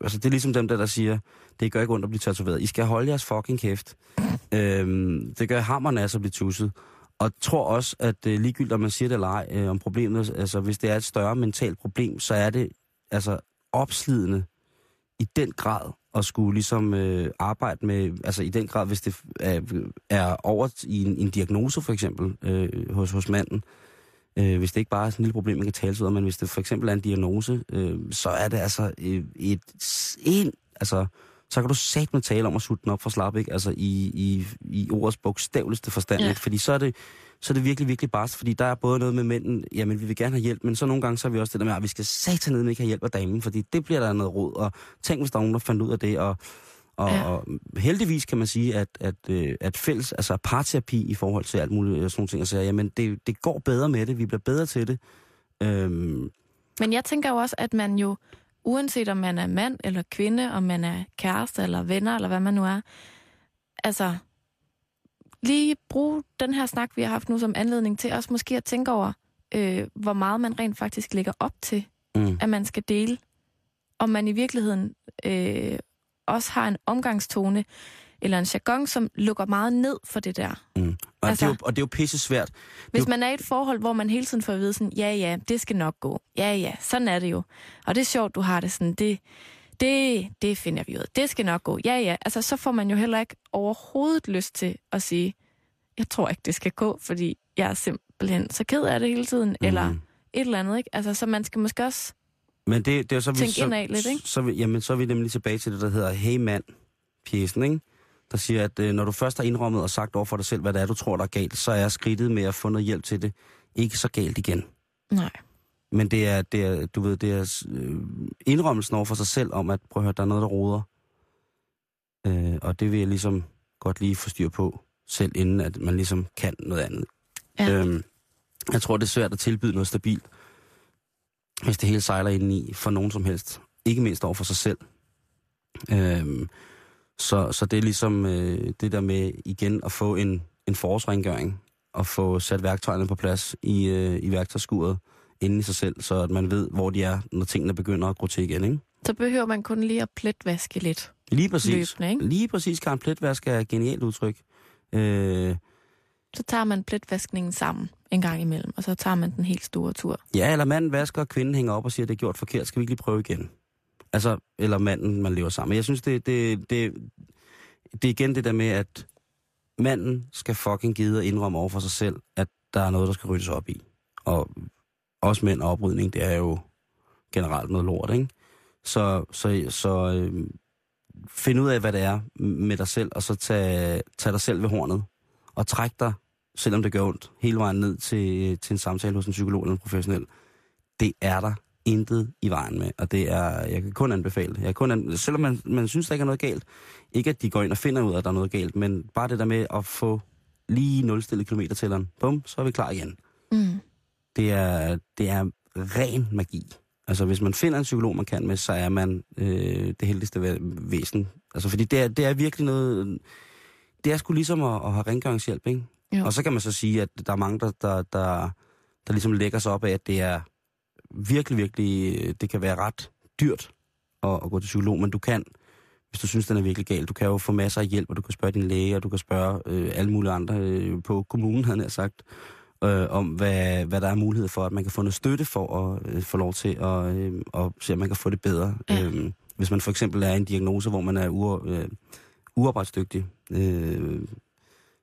altså det er ligesom dem der, der siger, det gør ikke ondt at blive tatoveret. I skal holde jeres fucking kæft. Øh, det gør hammerne altså at blive tusset. Og tror også, at øh, ligegyldigt om man siger det eller ej, øh, om problemet, altså hvis det er et større mentalt problem, så er det altså opslidende i den grad at skulle ligesom øh, arbejde med, altså i den grad, hvis det er, er over i en, en diagnose for eksempel øh, hos, hos manden, øh, hvis det ikke bare er sådan et lille problem, man kan tale sig ud af, men hvis det for eksempel er en diagnose, øh, så er det altså øh, et en, altså så kan du sat med tale om at sutte den op for slap, ikke? Altså i, i, i ordets bogstaveligste forstand, Ja. ikke? Fordi så er det, så er det virkelig, virkelig barst, fordi der er både noget med mænden, jamen vi vil gerne have hjælp, men så nogle gange så er vi også det der med, at vi skal satan ned ikke have hjælp af damen, fordi det bliver der noget råd, og tænk hvis der er nogen, der fandt ud af det, og, og, Ja. og heldigvis kan man sige, at, at, øh, at fælles, altså parterapi i forhold til alt muligt, og sådan nogle ting, og så, jamen det, det går bedre med det, vi bliver bedre til det. Øhm, Men jeg tænker jo også, at man jo, uanset om man er mand eller kvinde, om man er kæreste eller venner, eller hvad man nu er, altså lige bruge den her snak, vi har haft nu som anledning til også måske at tænke over, øh, hvor meget man rent faktisk lægger op til, mm, at man skal dele. Om man i virkeligheden øh, også har en omgangstone eller en jargon, som lukker meget ned for det der. mm. Og, Altså- altså, det er jo, og det er jo pisse svært. Hvis Jo. man er i et forhold, hvor man hele tiden får at vide sådan, ja, ja, det skal nok gå. Ja, ja, sådan er det jo. Og det er sjovt, du har det sådan, det, det, det finder vi ud af. Det skal nok gå. Ja, ja. Altså, så får man jo heller ikke overhovedet lyst til at sige, jeg tror ikke, det skal gå, fordi jeg er simpelthen så ked af det hele tiden, mm. eller et eller andet, ikke? Altså, så man skal måske også... Men det, det er så, vi, Tænk så, indad lidt, ikke? Så, vi- jamen, så er vi nemlig tilbage til det, der hedder Hey mand, pjesen, ikke? Der siger, at øh, når du først har indrømmet og sagt over for dig selv, hvad det er, du tror, der er galt, så er skridtet med at få noget hjælp til det ikke så galt igen. Nej. Men det er, det er du ved, det er øh, indrømmelsen over for sig selv om, at prøv at høre, der er noget, der roder. Øh, og det vil jeg ligesom godt lige få styr på, selv inden at man ligesom kan noget andet. Ja. Øhm, jeg tror, det er svært at tilbyde noget stabilt, hvis det hele sejler indeni for nogen som helst. Ikke mindst over for sig selv. Øhm, så, så det er ligesom øh, det der med igen at få en, en forårsrengøring og få sat værktøjerne på plads i, øh, i værktøjsskuret inde i sig selv, så at man ved, hvor de er, når tingene begynder at gro til igen. Ikke? Så behøver man kun lige at pletvaske lidt. Lige præcis. Løbende, ikke? Lige præcis, Karen Pletvask er et genialt udtryk. Øh, så tager man pletvaskningen sammen en gang imellem, og så tager man den helt store tur. Ja, eller manden vasker, og kvinden hænger op og siger, at det er gjort forkert. Skal vi ikke lige prøve igen? Altså, eller manden, man lever sammen. Jeg synes, det, det, det, det er igen det der med, at manden skal fucking gide at indrømme over for sig selv, at der er noget, der skal ryddes op i. Og også mænd og oprydning, det er jo generelt noget lort, ikke? Så, så, så øh, find ud af, hvad det er med dig selv, og så tag, tag dig selv ved hornet. Og træk dig, selvom det gør ondt, hele vejen ned til, til en samtale hos en psykolog eller en professionel. Det er der intet i vejen med, og det er, jeg kan kun anbefale. Jeg kan kun an, selvom man, man synes, der ikke er noget galt. Ikke at de går ind og finder ud af, at der er noget galt, men bare det der med at få lige nulstillet kilometertælleren. Bum, så er vi klar igen. Mm. Det er, det er ren magi. Altså, hvis man finder en psykolog, man kan med, så er man øh, det heldigste væ- væsen. Altså, fordi det er, det er virkelig noget... Det er sgu ligesom at, at have rengøringshjælp, ikke? Jo. Og så kan man så sige, at der er mange, der, der, der, der ligesom lægger sig op af, at det er virkelig, virkelig... Det kan være ret dyrt at, at gå til psykolog, men du kan, hvis du synes, den er virkelig gal, du kan jo få masser af hjælp, og du kan spørge din læge, og du kan spørge øh, alle mulige andre øh, på kommunen, havde jeg sagt, øh, om hvad, hvad der er mulighed for, at man kan få noget støtte for at øh, få lov til at, øh, at se, om man kan få det bedre. Ja. Øhm, Hvis man for eksempel er i en diagnose, hvor man er ure, øh, uarbejdsdygtig, øh,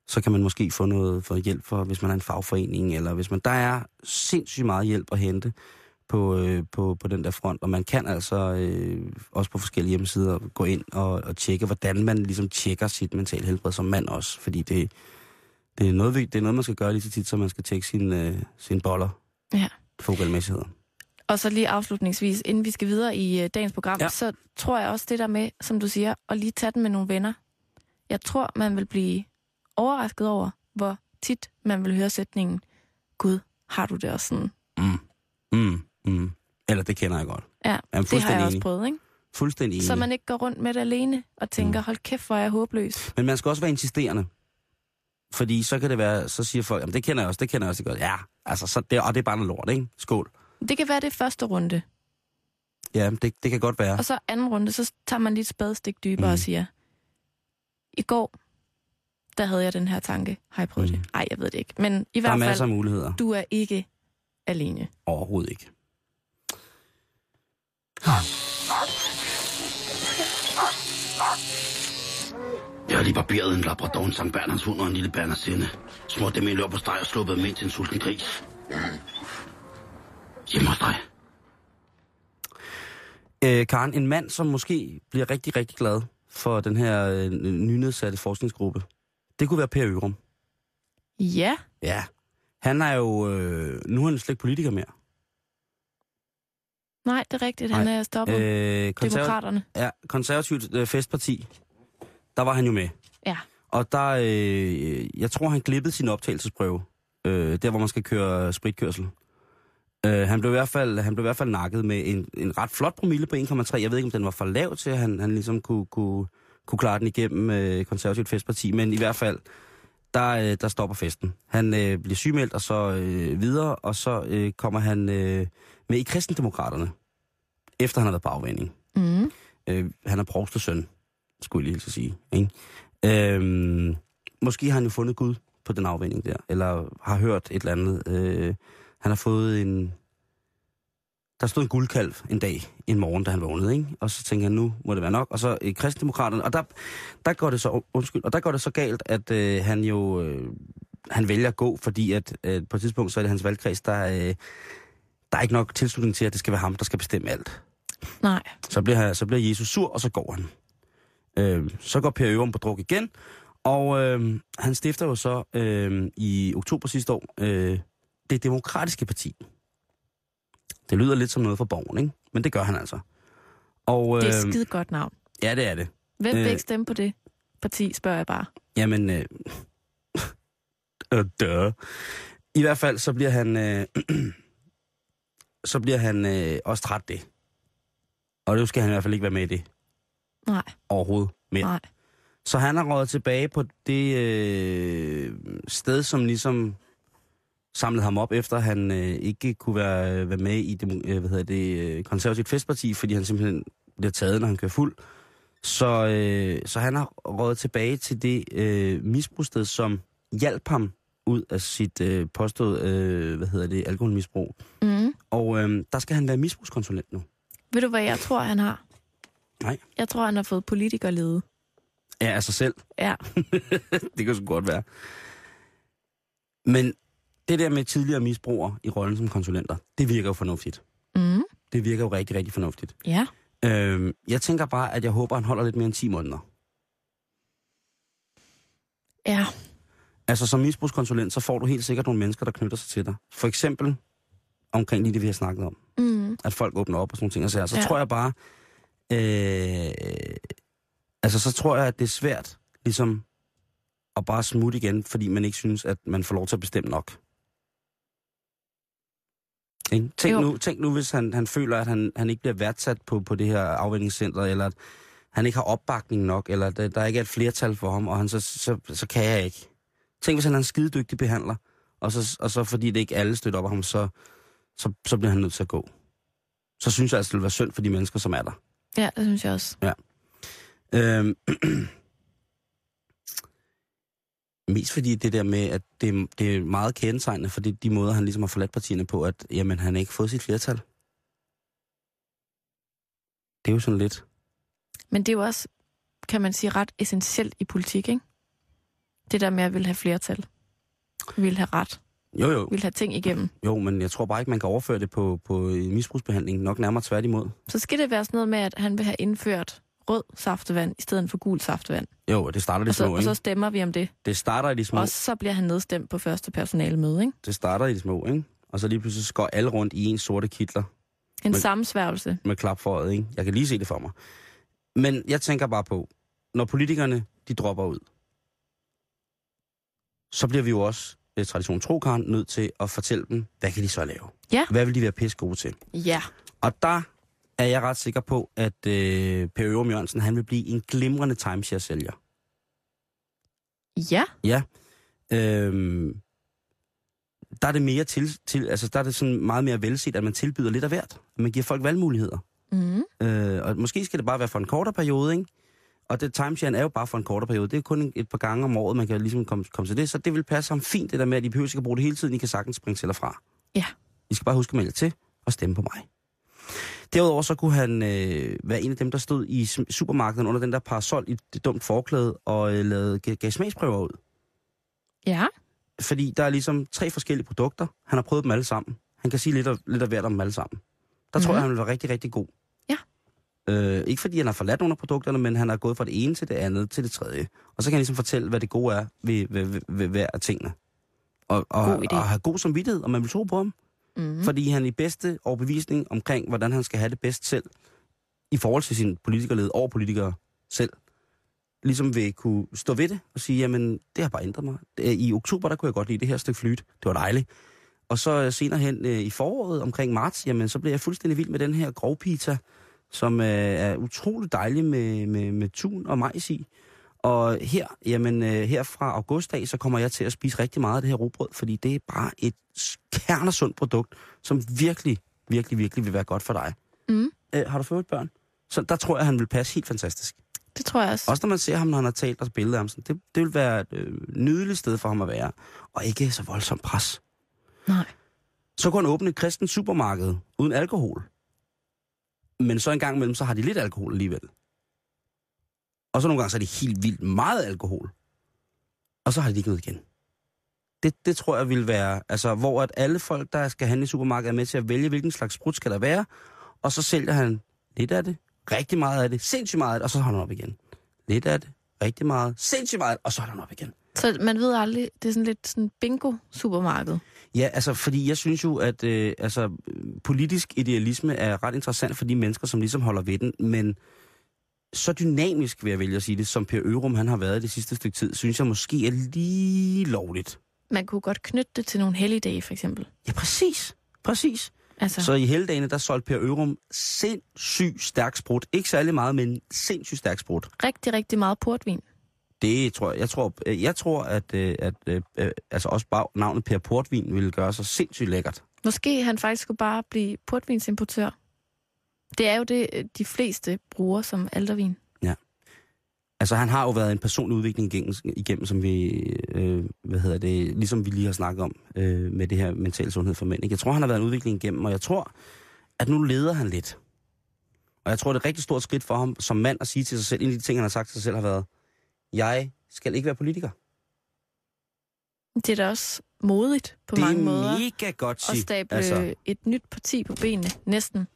så kan man måske få noget for hjælp for, hvis man er en fagforening, eller hvis man... Der er sindssygt meget hjælp at hente på, øh, på, på den der front, og man kan altså øh, også på forskellige hjemmesider gå ind og, og tjekke, hvordan man ligesom tjekker sit mentale helbred som mand også, fordi det, det, er, noget, det er noget, man skal gøre lige så tit, som man skal tjekke sine, øh, sine boller, Ja. fodboldmæssigheder. Og så lige afslutningsvis, inden vi skal videre i øh, dagens program, Ja. så tror jeg også det der med, som du siger, at lige tage den med nogle venner. Jeg tror, man vil blive overrasket over, hvor tit man vil høre sætningen, Gud, har du det også sådan? Mm. Mm. Mm. Eller det kender jeg godt. Ja, Jamen, det har jeg også prøvet, ikke? Fuldstændig enig. Så man ikke går rundt med det alene og tænker, Mm. hold kæft, hvor er jeg håbløs. Men man skal også være insisterende. Fordi så kan det være, så siger folk, jamen det kender jeg også, det kender jeg også godt. Ja, altså, så det, og det er bare noget lort, ikke? Skål. Det kan være det er første runde. Ja, det, det kan godt være. Og så anden runde, så tager man lige et spadestik dybere Mm. og siger, i går, der havde jeg den her tanke. Har jeg prøvet Mm. det? Nej, jeg ved det ikke. Men i Der er hvert masser af fald, muligheder. du er ikke alene. Overhovedet ikke. Jeg har lige barberet en labrador, en Sankt Bernhards hund og en lille bernersinde. Smurt dem i en lør på streg og sluppet dem ind til en sulten gris. Hjemme hos dig. Øh, Karen, en mand, som måske bliver rigtig, rigtig glad for den her øh, nynedsatte forskningsgruppe, det kunne være Per Ørum. Ja, Ja. Han er jo... Øh, nu er han slet ikke politiker mere. nej, det er rigtigt. Han Nej. er stoppet. Øh, Øh, konserv- Demokraterne. ja, konservativt øh, festparti, der var han jo med. Ja. Og der, øh, jeg tror, han glippede sin optagelsesprøve. Øh, der, hvor man skal køre spritkørsel. Øh, han, blev i hvert fald, han blev i hvert fald nakket med en, en ret flot promille på 1,3. Jeg ved ikke, om den var for lav til, at han, han ligesom kunne, kunne, kunne klare den igennem øh, konservativt festparti. Men i hvert fald, der, øh, der stopper festen. Han øh, bliver sygemeldt og så øh, videre, og så øh, kommer han øh, med i kristendemokraterne, efter han har været på afvænding. Mm. Øh, han er provsters søn, skulle jeg lige så sige. Ikke? Øhm, måske har han jo fundet Gud på den afvænding der, eller har hørt et eller andet. Øh, han har fået en... Der stod en guldkalv en dag, en morgen, da han vågnede, ikke? Og så tænker han, nu må det være nok. Og så i kristendemokraterne, og der, der går det så, undskyld, og der går det så galt, at øh, han jo, øh, han vælger at gå, fordi at øh, på et tidspunkt, så er det hans valgkreds, der, øh, der er ikke nok tilslutning til, at det skal være ham, der skal bestemme alt. Nej. Så bliver, så bliver Jesus sur, og så går han. Øh, så går Per Ørum på druk igen, og øh, han stifter jo så øh, i oktober sidste år øh, det demokratiske parti. Det lyder lidt som noget for borgen, ikke? Men det gør han altså. Og, øh, Det er et skide godt navn. Ja, det er det. Hvem vil øh, ikke stemme på det parti, spørger jeg bare. Jamen, øh, øh, duh. I hvert fald, så bliver han, øh, så bliver han øh, også træt det. Og nu skal han i hvert fald ikke være med i det Nej, overhovedet mere. nej. Så han har rådet tilbage på det øh, sted, som ligesom samlede ham op, efter han øh, ikke kunne være, være med i det, øh, hvad hedder det øh, konservativt festparti, fordi han simpelthen bliver taget, når han kører fuld. Så, øh, så han har rådet tilbage til det øh, misbrugssted, som hjalp ham ud af sit øh, påstået, øh, hvad hedder det, alkoholmisbrug. Mm. Og øh, der skal han være misbrugskonsulent nu. Ved du, hvad jeg tror, han har? Nej. Jeg tror, han har fået politikerlede. Ja, af sig selv. Ja, det kan sgu godt være. Men det der med tidligere misbrugere i rollen som konsulenter, det virker jo fornuftigt. mm. Det virker jo rigtig, rigtig fornuftigt. ja. Øhm, jeg tænker bare, at jeg håber, han holder lidt mere end 10 måneder. Ja, Altså som misbrugskonsulent, så får du helt sikkert nogle mennesker, der knytter sig til dig. For eksempel omkring lige det, vi har snakket om. mm. At folk åbner op og sådan nogle ting. Og så, så Ja. tror jeg bare, øh, altså så tror jeg, at det er svært ligesom at bare smutte igen, fordi man ikke synes, at man får lov til at bestemme nok. Ikke? Tænk, Jo. nu, tænk nu, hvis han, han føler, at han, han ikke bliver værdsat på, på det her afvendingscenter, eller at han ikke har opbakning nok, eller der, der ikke er et flertal for ham, og han så, så, så kan jeg ikke. Tænk, hvis han er en skidedygtig behandler, og så, og så fordi det ikke alle støtter op af ham, så, så, så bliver han nødt til at gå. Så synes jeg altså, det vil være synd for de mennesker, som er der. ja, det synes jeg også. Øhm, mest fordi det der med, at det, det er meget kendetegnende for det, de måder, han ligesom har forladt partierne på, at jamen, han har ikke fået sit flertal. Det er jo sådan lidt... Men det er jo også, kan man sige, ret essentielt i politik, ikke? Det der med at ville have flertal. Vil have ret. Jo, jo. Vil have ting igennem. Jo, men jeg tror bare ikke, man kan overføre det på, på misbrugsbehandling. Nok nærmere tværtimod. Så skal det være sådan noget med, at han vil have indført rød saftevand i stedet for gul saftevand. Jo, og det starter i de Og så, små, og så ikke? stemmer vi om det. Det starter i de små. Og så bliver han nedstemt på første personalemøde, ikke? Det starter i de små, ikke? Og så lige pludselig så går alle rundt i en sorte kitler En Men- sammensværgelse. med klap for øjet, ikke? Jeg kan lige se det for mig. Men jeg tænker bare på, når politikerne, de dropper ud, så bliver vi jo også, øh, tradition tro, Karen, nødt til at fortælle dem, hvad kan de så lave? Ja. Hvad vil de være pisse gode til? Ja. Og der er jeg ret sikker på, at øh, Per Ørum Jørgensen, han vil blive en glimrende timeshare-sælger. Ja. Ja. Øhm, der er det mere til, til, altså der er det sådan meget mere velset, at man tilbyder lidt af hvert. At man giver folk valgmuligheder. Mm. Øh, og måske skal det bare være for en kortere periode, ikke? Og det timeshare er jo bare for en kortere periode. Det er kun et par gange om året, man kan ligesom komme, komme til det. Så det vil passe ham fint, det der med, at I behøver ikke at bruge det hele tiden. I kan sagtens springe til og fra. Ja. I skal bare huske at melde til og stemme på mig. Derudover så kunne han øh, være en af dem, der stod i supermarkedet under den der parasol i det dumt forklæde og øh, lavede, gav, smagsprøver ud. Ja. Fordi der er ligesom tre forskellige produkter. Han har prøvet dem alle sammen. Han kan sige lidt af, lidt af hvert om dem alle sammen. Der mm-hmm. tror Mhm. jeg, han vil være rigtig, rigtig god. Ja. Øh, ikke fordi han har forladt nogle af produkterne, men han er gået fra det ene til det andet til det tredje. Og så kan han ligesom fortælle, hvad det gode er ved, ved, ved, ved hver af tingene. Og, og, og have god samvittighed, og man vil tro på ham. Mm. Fordi han i bedste overbevisning omkring, hvordan han skal have det bedst selv, i forhold til sin politikerled over politikere selv, ligesom vil kunne stå ved det og sige, jamen, det har bare ændret mig. Det- I oktober, der kunne jeg godt lide det her stykke flyt. Det var dejligt. Og så øh, senere hen øh, i foråret, omkring marts, jamen, så blev jeg fuldstændig vild med den her grovpizza, som øh, er utrolig dejlig med, med, med tun og majs i. Og her, jamen, øh, her fra augustdag, så kommer jeg til at spise rigtig meget af det her rugbrød, fordi det er bare et kernesundt produkt, som virkelig, virkelig, virkelig vil være godt for dig. Mm. Øh, har du fået børn? Så der tror jeg, han vil passe helt fantastisk. Det tror jeg også. Også når man ser ham, når han har talt og af ham, sådan, det, det vil være et øh, nydeligt sted for ham at være. Og ikke så voldsomt pres. Nej. Så kunne han åbne et kristent supermarked uden alkohol. Men så en gang imellem, så har de lidt alkohol alligevel. Og så nogle gange, så er de helt vildt meget alkohol. Og så har de ikke noget igen. Det, det tror jeg vil være, altså hvor at alle folk, der skal handle i supermarkedet, er med til at vælge, hvilken slags sprut skal der være. Og så sælger han lidt af det, rigtig meget af det, sindssygt meget af det, og så holder han op igen. Lidt af det, rigtig meget, sindssygt meget, det, og så holder han op igen. Så man ved aldrig, det er sådan lidt sådan bingo-supermarked. Ja, altså, fordi jeg synes jo, at øh, altså, politisk idealisme er ret interessant for de mennesker, som ligesom holder ved den, men så dynamisk, vil jeg vælge at sige det, som Per Ørum han har været det sidste stykke tid, synes jeg måske er lige lovligt. Man kunne godt knytte det til nogle helligdage, for eksempel. Ja, præcis. Præcis. Altså, Så i helgedagene, der solgte Per Ørum sindssygt stærk sprut. Ikke særlig meget, men sindssygt stærk sprut. rigtig, rigtig meget portvin. Det tror jeg. Jeg tror, jeg tror at, øh, at øh, øh, altså også bare navnet Per Portvin ville gøre sig sindssygt lækkert. Måske han faktisk skulle bare blive portvinsimportør. Det er jo det, øh, de fleste bruger som aldervin. Altså, han har jo været en personlig udvikling igennem, igennem som vi, øh, hvad hedder det, ligesom vi lige har snakket om øh, med det her mental sundhed for mænd. Ikke? Jeg tror, han har været en udvikling igennem, og jeg tror, at nu leder han lidt. Og jeg tror, det er et rigtig stort skridt for ham som mand at sige til sig selv, en af de ting, han har sagt til sig selv, har været, jeg skal ikke være politiker. Det er da også modigt på det mange er måder. mega godt At sige. stable altså. et nyt parti på benene, næsten.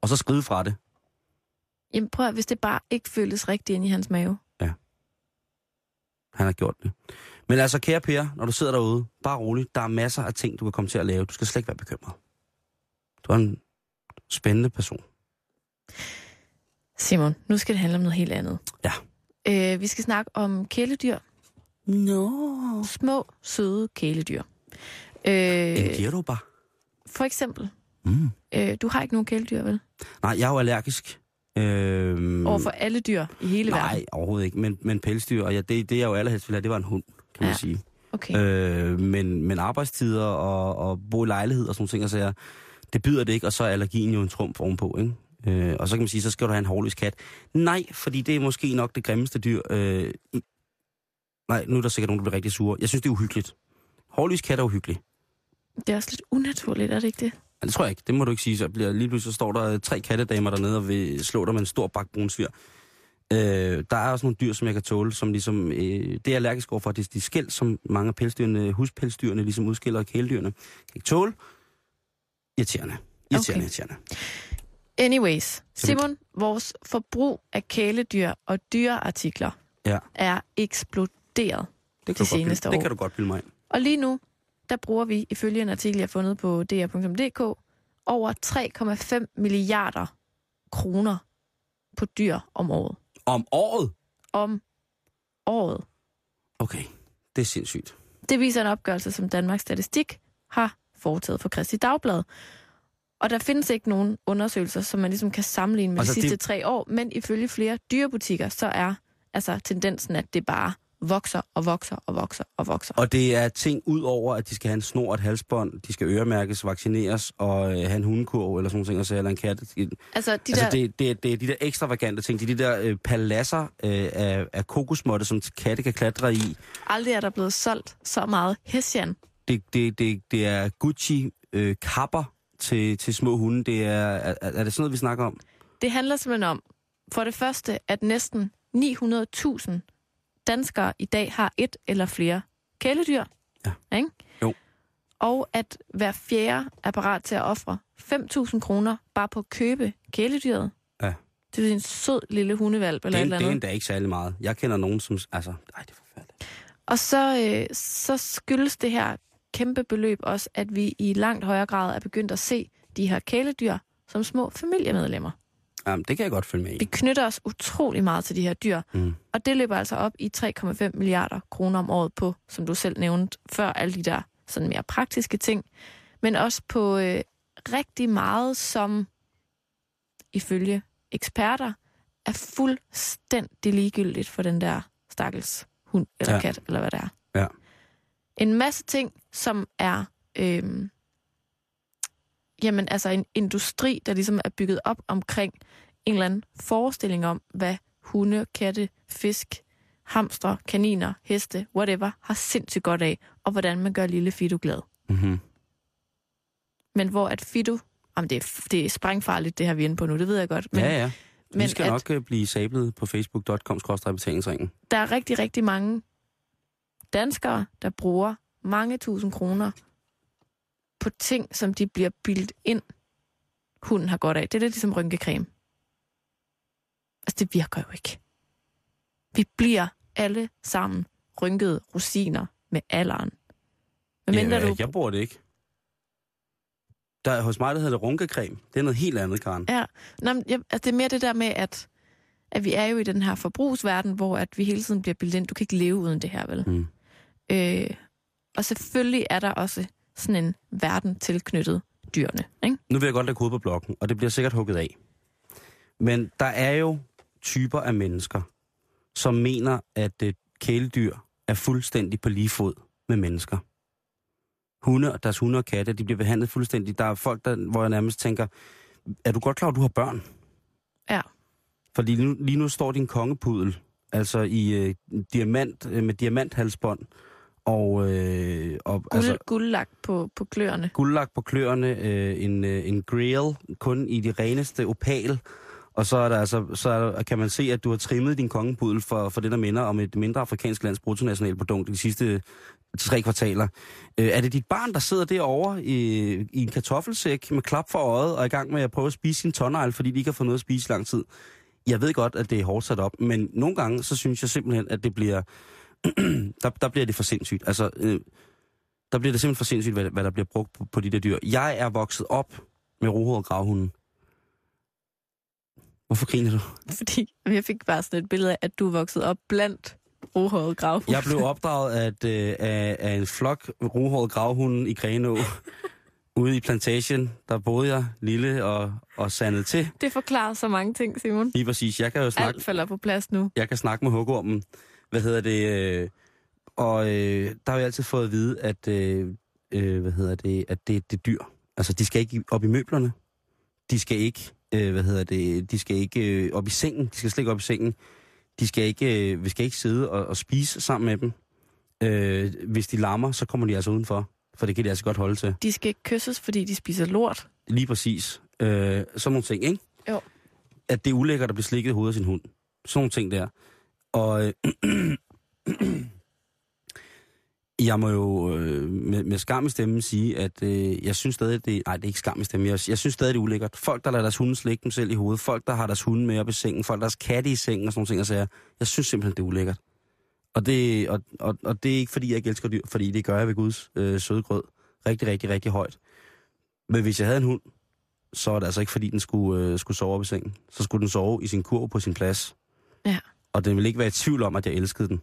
Og så skride fra det. Jamen prøv at, hvis det bare ikke føles rigtigt ind i hans mave. Han har gjort det. Men altså, kære Per, når du sidder derude, bare rolig. Der er masser af ting, du kan komme til at lave. Du skal slet ikke være bekymret. Du er en spændende person. Simon, nu skal det handle om noget helt andet. Ja. Øh, vi skal snakke om kæledyr. Nå. Små, søde kæledyr. En Øh, du bare. for eksempel, Mm. øh, du har ikke nogen kæledyr, vel? Nej, jeg er jo allergisk. Øhm, Over for alle dyr i hele Nej, verden. overhovedet ikke. Men, men pelsdyr, og ja, det, det jeg jo allerhelst ville have, det var en hund, kan man Ja. sige. Okay. Øh, men, men arbejdstider og, og bo i lejlighed og sådan nogle ting, så jeg, det byder det ikke, og så er allergien jo en trumf ovenpå, ikke? Øh, og så kan man sige, så skal du have en hårløs kat. Nej, fordi det er måske nok det grimmeste dyr. Øh, nej, nu er der sikkert nogen, der bliver rigtig sure. Jeg synes, det er uhyggeligt. Hårløs kat er uhyggelig. Det er også lidt unaturligt, er det ikke det? Det tror jeg ikke. Det må du ikke sige. Så bliver, lige pludselig så står der øh, tre kattedamer dernede og vil slå dig med en stor bak brun svir. Øh, der er også nogle dyr, som jeg kan tåle, som ligesom, øh, det er allergisk overfor, det er de skæld, som mange af pelsdyrene, huspelsdyrene ligesom udskiller kæledyrene. Kan ikke tåle. Irriterende. Irriterende, Okay. irriterende. Anyways. Simon, vores forbrug af kæledyr og dyreartikler Ja. er eksploderet. Det kan, De du godt seneste det år. kan du godt bilde mig ind. Og lige nu, der bruger vi, ifølge en artikel, jeg har fundet på dr.dk, over 3,5 milliarder kroner på dyr om året. Om året? Om året. Okay, det er sindssygt. Det viser en opgørelse, som Danmarks Statistik har foretaget for Kristi Dagblad. Og der findes ikke nogen undersøgelser, som man ligesom kan sammenligne med Altså, de sidste det- tre år, men ifølge flere dyrebutikker, så er altså tendensen, at det bare vokser og vokser og vokser og vokser. Og det er ting ud over, at de skal have en snor et halsbånd, de skal øremærkes, vaccineres og øh, have en hundekurv eller sådan noget, eller en kat. Altså, de altså, der, det, det, det er de der ekstravagante ting, det er de der øh, paladser øh, af, af kokosmåtte, som katte kan klatre i. aldrig er der blevet solgt så meget hessian. Det, det, det, det er Gucci-kapper til, til små hunde. Det er, er, er det sådan noget, vi snakker om? Det handler simpelthen om, for det første, at næsten 900.000 danskere i dag har et eller flere kæledyr. Ja. Ikke? Jo. Og at hver fjerde er parat til at ofre 5.000 kroner bare på at købe kæledyret. Ja. Det er en sød lille hundevalp eller Det, et eller det er endda ikke særlig meget. Jeg kender nogen, som... Altså, ej, det er forfærdeligt. Og så, øh, så skyldes det her kæmpe beløb også, at vi i langt højere grad er begyndt at se de her kæledyr som små familiemedlemmer. Jamen, det kan jeg godt følge med i. Vi knytter os utrolig meget til de her dyr, Mm. og det løber altså op i 3,5 milliarder kroner om året på, som du selv nævnte før, alle de der sådan mere praktiske ting, men også på øh, rigtig meget, som ifølge eksperter er fuldstændig ligegyldigt for den der stakkels hund eller Ja. kat, eller hvad det er. Ja. En masse ting, som er øhm, jamen, altså en industri, der ligesom er bygget op omkring en eller anden forestilling om, hvad hunde, katte, fisk, hamstre, kaniner, heste, whatever, har sindssygt godt af, og hvordan man gør lille Fido glad. Mm-hmm. Men hvor at Fido, jamen det er, det er sprængfarligt, det her vi er inde på nu, det ved jeg godt, men, ja, ja. Vi men skal at nok øh, blive sablet på facebook.com betalingsringen. der er rigtig, rigtig mange danskere, der bruger mange tusind kroner på ting, som de bliver bildt ind, hunden har godt af. Det er lidt ligesom rynkecreme. Altså, det virker jo ikke. Vi bliver alle sammen rynkede rosiner med alderen. Men mindre ja, du... jeg bruger det ikke. Der, hos mig, der hedder det runkecreme. Det er noget helt andet, Karen. Ja, Nå, men jeg, altså, det er mere det der med, at, at vi er jo i den her forbrugsverden, hvor at vi hele tiden bliver bildet ind. Du kan ikke leve uden det her, vel? Mm. Øh, og selvfølgelig er der også sådan en verden tilknyttet dyrene. Ikke? Nu vil jeg godt lægge hovedet på blokken, og det bliver sikkert hugget af. Men der er jo typer af mennesker, som mener, at øh, kæledyr er fuldstændig på lige fod med mennesker. Hunde, og deres hunde og katte, de bliver behandlet fuldstændig. Der er folk, der, hvor jeg nærmest tænker, er du godt klar, at du har børn? Ja. Fordi lige nu, lige nu står din kongepudel, altså i øh, diamant, øh, med diamanthalsbånd, og, øh, og Guld, altså, guldlagt på, på kløerne. guldlagt på kløerne, øh, en, øh, en grill, kun i de reneste opal, og så, er der, altså, så er der, kan man se, at du har trimmet din kongepudel for, for det, der minder om et mindre afrikansk lands bruttonationalprodukt de sidste tre kvartaler. Øh, er det dit barn, der sidder derovre i, i en kartoffelsæk med klap for øjet og er i gang med at prøve at spise sin tonnejl, fordi de ikke har fået noget at spise lang tid? Jeg ved godt, at det er hårdt sat op, men nogle gange, så synes jeg simpelthen, at det bliver... der, der bliver det for sindssygt. Altså, øh, der bliver det simpelthen for sindssygt, hvad, hvad der bliver brugt på, på de der dyr. Jeg er vokset op med rohåret gravhunden. Hvorfor griner du? Fordi jeg fik bare sådan et billede af, at du er vokset op blandt rohårede gravhunde. Jeg blev opdraget af, øh, af, af en flok rohåret gravhunde i Grenå. Ude i plantagen, der boede jeg lille og, og sandet til. Det forklarer så mange ting, Simon. Lige præcis. Jeg kan jo snakke, Alt falder på plads nu. jeg kan snakke med hugormen. Hvad hedder det? Øh, og øh, der har jeg altid fået at vide, at, øh, øh, hvad hedder det, at det, det er dyr. Altså, de skal ikke op i møblerne. De skal ikke, øh, hvad hedder det, de skal ikke øh, op i sengen. De skal slet ikke op i sengen. De skal ikke, øh, vi skal ikke sidde og, og spise sammen med dem. Øh, hvis de lammer, så kommer de altså udenfor. For det kan de altså godt holde til. De skal ikke kysses, fordi de spiser lort. Lige præcis. Øh, sådan nogle ting, ikke? Jo. At det er ulækkert at blive slikket i hovedet af sin hund. Sådan nogle ting der. Og øh, jeg må jo øh, med, med skam i stemmen sige, at øh, jeg synes stadig, det... Nej, det er ikke skam i stemmen. Jeg, jeg synes stadig, det er ulækkert. Folk, der lader deres hunde slikke dem selv i hovedet. Folk, der har deres hunde med op i sengen. Folk, der har deres katte i sengen og sådan nogle ting. Og så jeg, jeg synes simpelthen, det er ulækkert. Og det, og, og, og det er ikke, fordi jeg ikke elsker dyr, fordi det gør jeg ved Guds øh, søde grød. Rigtig, rigtig, rigtig højt. Men hvis jeg havde en hund, så var det altså ikke, fordi den skulle, øh, skulle sove op i sengen. Så skulle den sove i sin kurv på sin plads. Ja. Og den ville ikke være i tvivl om, at jeg elskede den.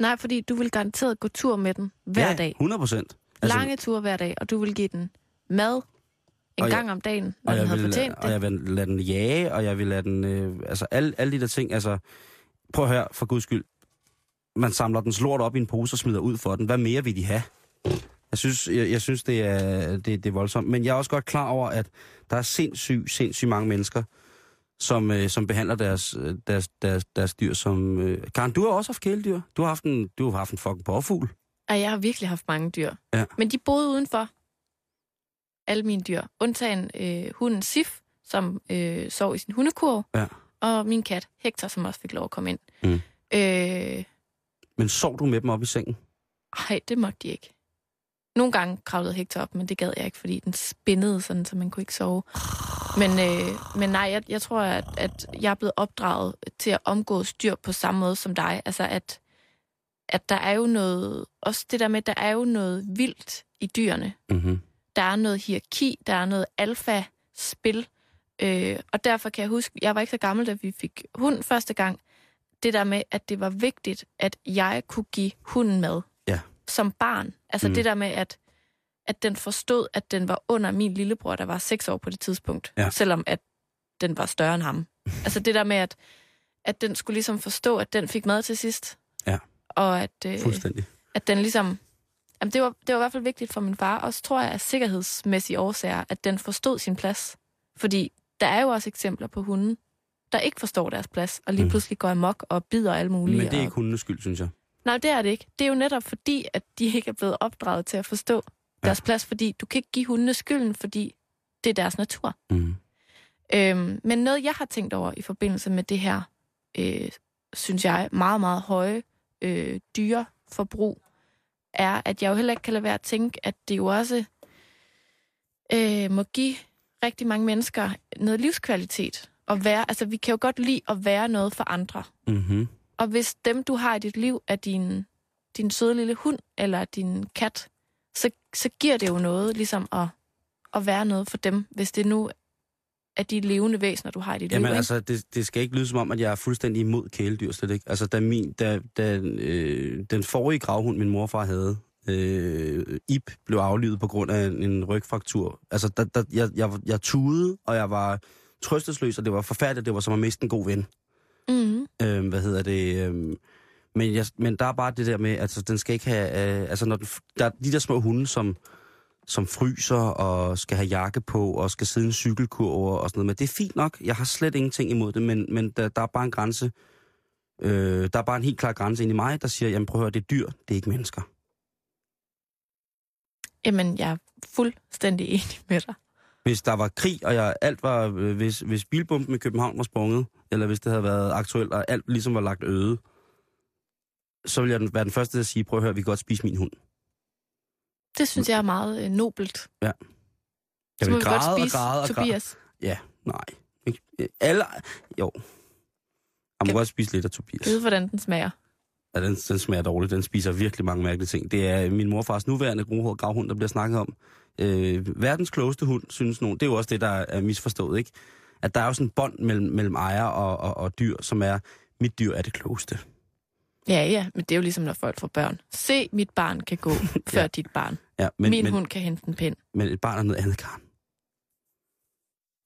Nej, fordi du vil garanteret gå tur med den hver ja, dag. 100 procent. Altså, Lange ture hver dag, og du vil give den mad en Og jeg- gang om dagen, når og den havde vil, fortjent og det. jeg vil lade den jage, og jeg vil lade den... Øh, altså, alle, alle de der ting, altså... Prøv at høre, for guds skyld. Man samler den lort op i en pose og smider ud for den. Hvad mere vil de have? Jeg synes, jeg, jeg synes det, er, det, det er voldsomt. Men jeg er også godt klar over, at der er sindssygt, sindssygt mange mennesker, som, øh, som behandler deres, øh, deres, deres, deres dyr som... Øh. Karen, du har også haft kæledyr. Du har haft en, du har haft en fucking påfugl. Og jeg har virkelig haft mange dyr. Ja. Men de boede udenfor. Alle mine dyr. Undtagen øh, hunden Sif, som øh, sov i sin hundekurv. Ja. Og min kat Hector, som også fik lov at komme ind. Mm. Øh, Men sov du med dem op i sengen? ej, det måtte de ikke. Nogle gange kravlede Hector op, men det gad jeg ikke, fordi den spændede sådan, så man kunne ikke sove. Men, øh, men nej, jeg, jeg tror, at, at jeg er blevet opdraget til at omgås dyr på samme måde som dig. Altså, at, at der er jo noget... Også det der med, at der er jo noget vildt i dyrene. Mm-hmm. Der er noget hierarki, der er noget alfa-spil. Øh, og derfor kan jeg huske, jeg var ikke så gammel, da vi fik hund første gang. Det der med, at det var vigtigt, at jeg kunne give hunden mad. Ja. Som barn. Altså Mm. det der med, at, at den forstod, at den var under min lillebror, der var seks år på det tidspunkt. Ja. Selvom at den var større end ham. altså det der med, at, at den skulle ligesom forstå, at den fik mad til sidst. Ja. Og at, øh, Fuldstændig. at den ligesom... Jamen, det, var, det var i hvert fald vigtigt for min far. Og så tror jeg, af sikkerhedsmæssige årsager, at den forstod sin plads. Fordi der er jo også eksempler på hunden, der ikke forstår deres plads, og lige Mm. pludselig går amok og bider alle mulige. Men det er og... ikke hundenes skyld, synes jeg. Nej, det er det ikke. Det er jo netop fordi, at de ikke er blevet opdraget til at forstå deres plads, fordi du kan ikke give hundene skylden, fordi det er deres natur. Mm. Øhm, men noget, jeg har tænkt over i forbindelse med det her, øh, synes jeg, meget, meget høje øh, dyreforbrug, er, at jeg jo heller ikke kan lade være at tænke, at det jo også øh, må give rigtig mange mennesker noget livskvalitet. Og være, altså, vi kan jo godt lide at være noget for andre. Mm-hmm. Og hvis dem, du har i dit liv, er din, din søde lille hund eller din kat, så, giver det jo noget ligesom at, at være noget for dem, hvis det nu er de levende væsener, du har i dit Jamen liv. altså, det, det skal ikke lyde som om, at jeg er fuldstændig imod kæledyr, slet ikke. Altså, da, min, da, da øh, den forrige gravhund, min morfar havde, øh, Ip, blev aflivet på grund af en, en rygfraktur. Altså, der, der, jeg, jeg, jeg tudede, og jeg var trøstesløs, og det var forfærdeligt. Det var som at miste en god ven. Mm-hmm. Øh, hvad hedder det? Øh, men, jeg, men der er bare det der med, altså, den skal ikke have... Øh, altså, når den, der er de der små hunde, som som fryser og skal have jakke på og skal sidde i en cykelkurv og sådan noget. Men det er fint nok. Jeg har slet ingenting imod det, men, men der, der er bare en grænse. Øh, der er bare en helt klar grænse ind i mig, der siger, jamen prøv at høre, det er dyr, det er ikke mennesker. Jamen, jeg er fuldstændig enig med dig. Hvis der var krig, og jeg, alt var, øh, hvis, hvis bilbomben i København var sprunget, eller hvis det havde været aktuelt, og alt ligesom var lagt øde, så ville jeg den- være den første til at sige, prøv at høre, vi kan godt spise min hund. Det synes jeg er meget øh, nobelt. Jeg Så må vil vi godt græde og spise græde og græde. Tobias. Ja, nej. Alle, jo. Jeg må Kan- godt spise lidt af Tobias. Vide, hvordan den smager. Ja, den, den smager dårligt. Den spiser virkelig mange mærkelige ting. Det er min morfars nuværende grovhård gravhund, der bliver snakket om. Øh, verdens klogeste hund, synes nogen. Det er jo også det, der er misforstået, ikke? At der er jo sådan en bånd mellem, mellem ejer og, og, og dyr, som er, mit dyr er det klogeste. Ja, ja, men det er jo ligesom, når folk får børn. Se, mit barn kan gå, før Ja. dit barn. Ja, Men, Min men, hund kan hente en pind. men et barn er noget andet, Karen.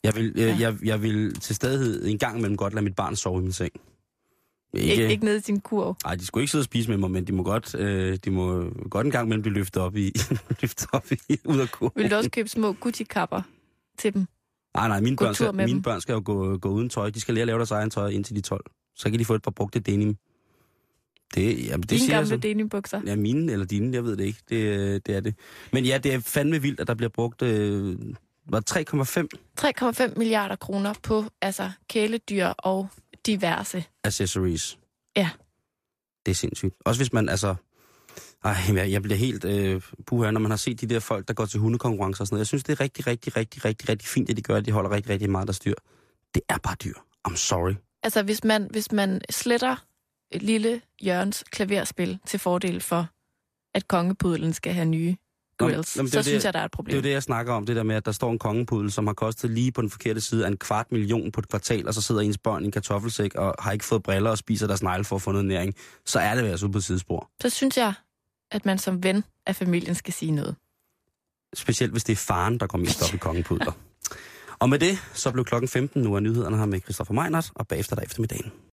Jeg vil, jeg, Ja. jeg, jeg vil til stadighed en gang imellem godt lade mit barn sove i min seng. Ikke, ikke ned i sin kurv. Nej, de skulle ikke sidde og spise med mig, men de må godt, øh, de må godt en gang imellem blive løftet op i, løftet op i, ud af kurven. Vil du også købe små Gucci-kapper til dem? Nej, nej, mine gå børn, skal, mine dem? børn skal jo gå, gå uden tøj. De skal lære at lave deres egen tøj indtil de er 12. Så kan de få et par brugte denim. Det, jamen, det Dine siger gamle så. denimbukser. Ja, mine eller dine, jeg ved det ikke. Det, det er det. Men ja, det er fandme vildt, at der bliver brugt øh, var det 3,5. 3,5 milliarder kroner på altså kæledyr og diverse. accessories. Ja. Det er sindssygt. Også hvis man, altså... Ej, jeg, jeg bliver helt øh, puha, når man har set de der folk, der går til hundekonkurrencer og sådan noget. Jeg synes, det er rigtig, rigtig, rigtig, rigtig, rigtig fint, at de gør, at de holder rigtig, rigtig meget der styr. Det er bare dyr. I'm sorry. Altså, hvis man, hvis man sletter et lille Jørgens klaverspil til fordel for, at kongepudlen skal have nye grills, jamen, det så synes det- jeg, der er et Det problem. er jo det, jeg snakker om, det der med, at der står en kongepudel, som har kostet lige på den forkerte side af en kvart million på et kvartal, og så sidder ens børn i en kartoffelsæk og har ikke fået briller og spiser deres negle for at få noget næring. Så er det altså ude på sidespor. Så synes jeg, at man som ven af familien skal sige noget. Specielt hvis det er faren, der går mest op i kongepudler. Og med det, så blev klokken 15 nu af nyhederne her med Christoffer Meinert, og bagefter der eftermiddagen.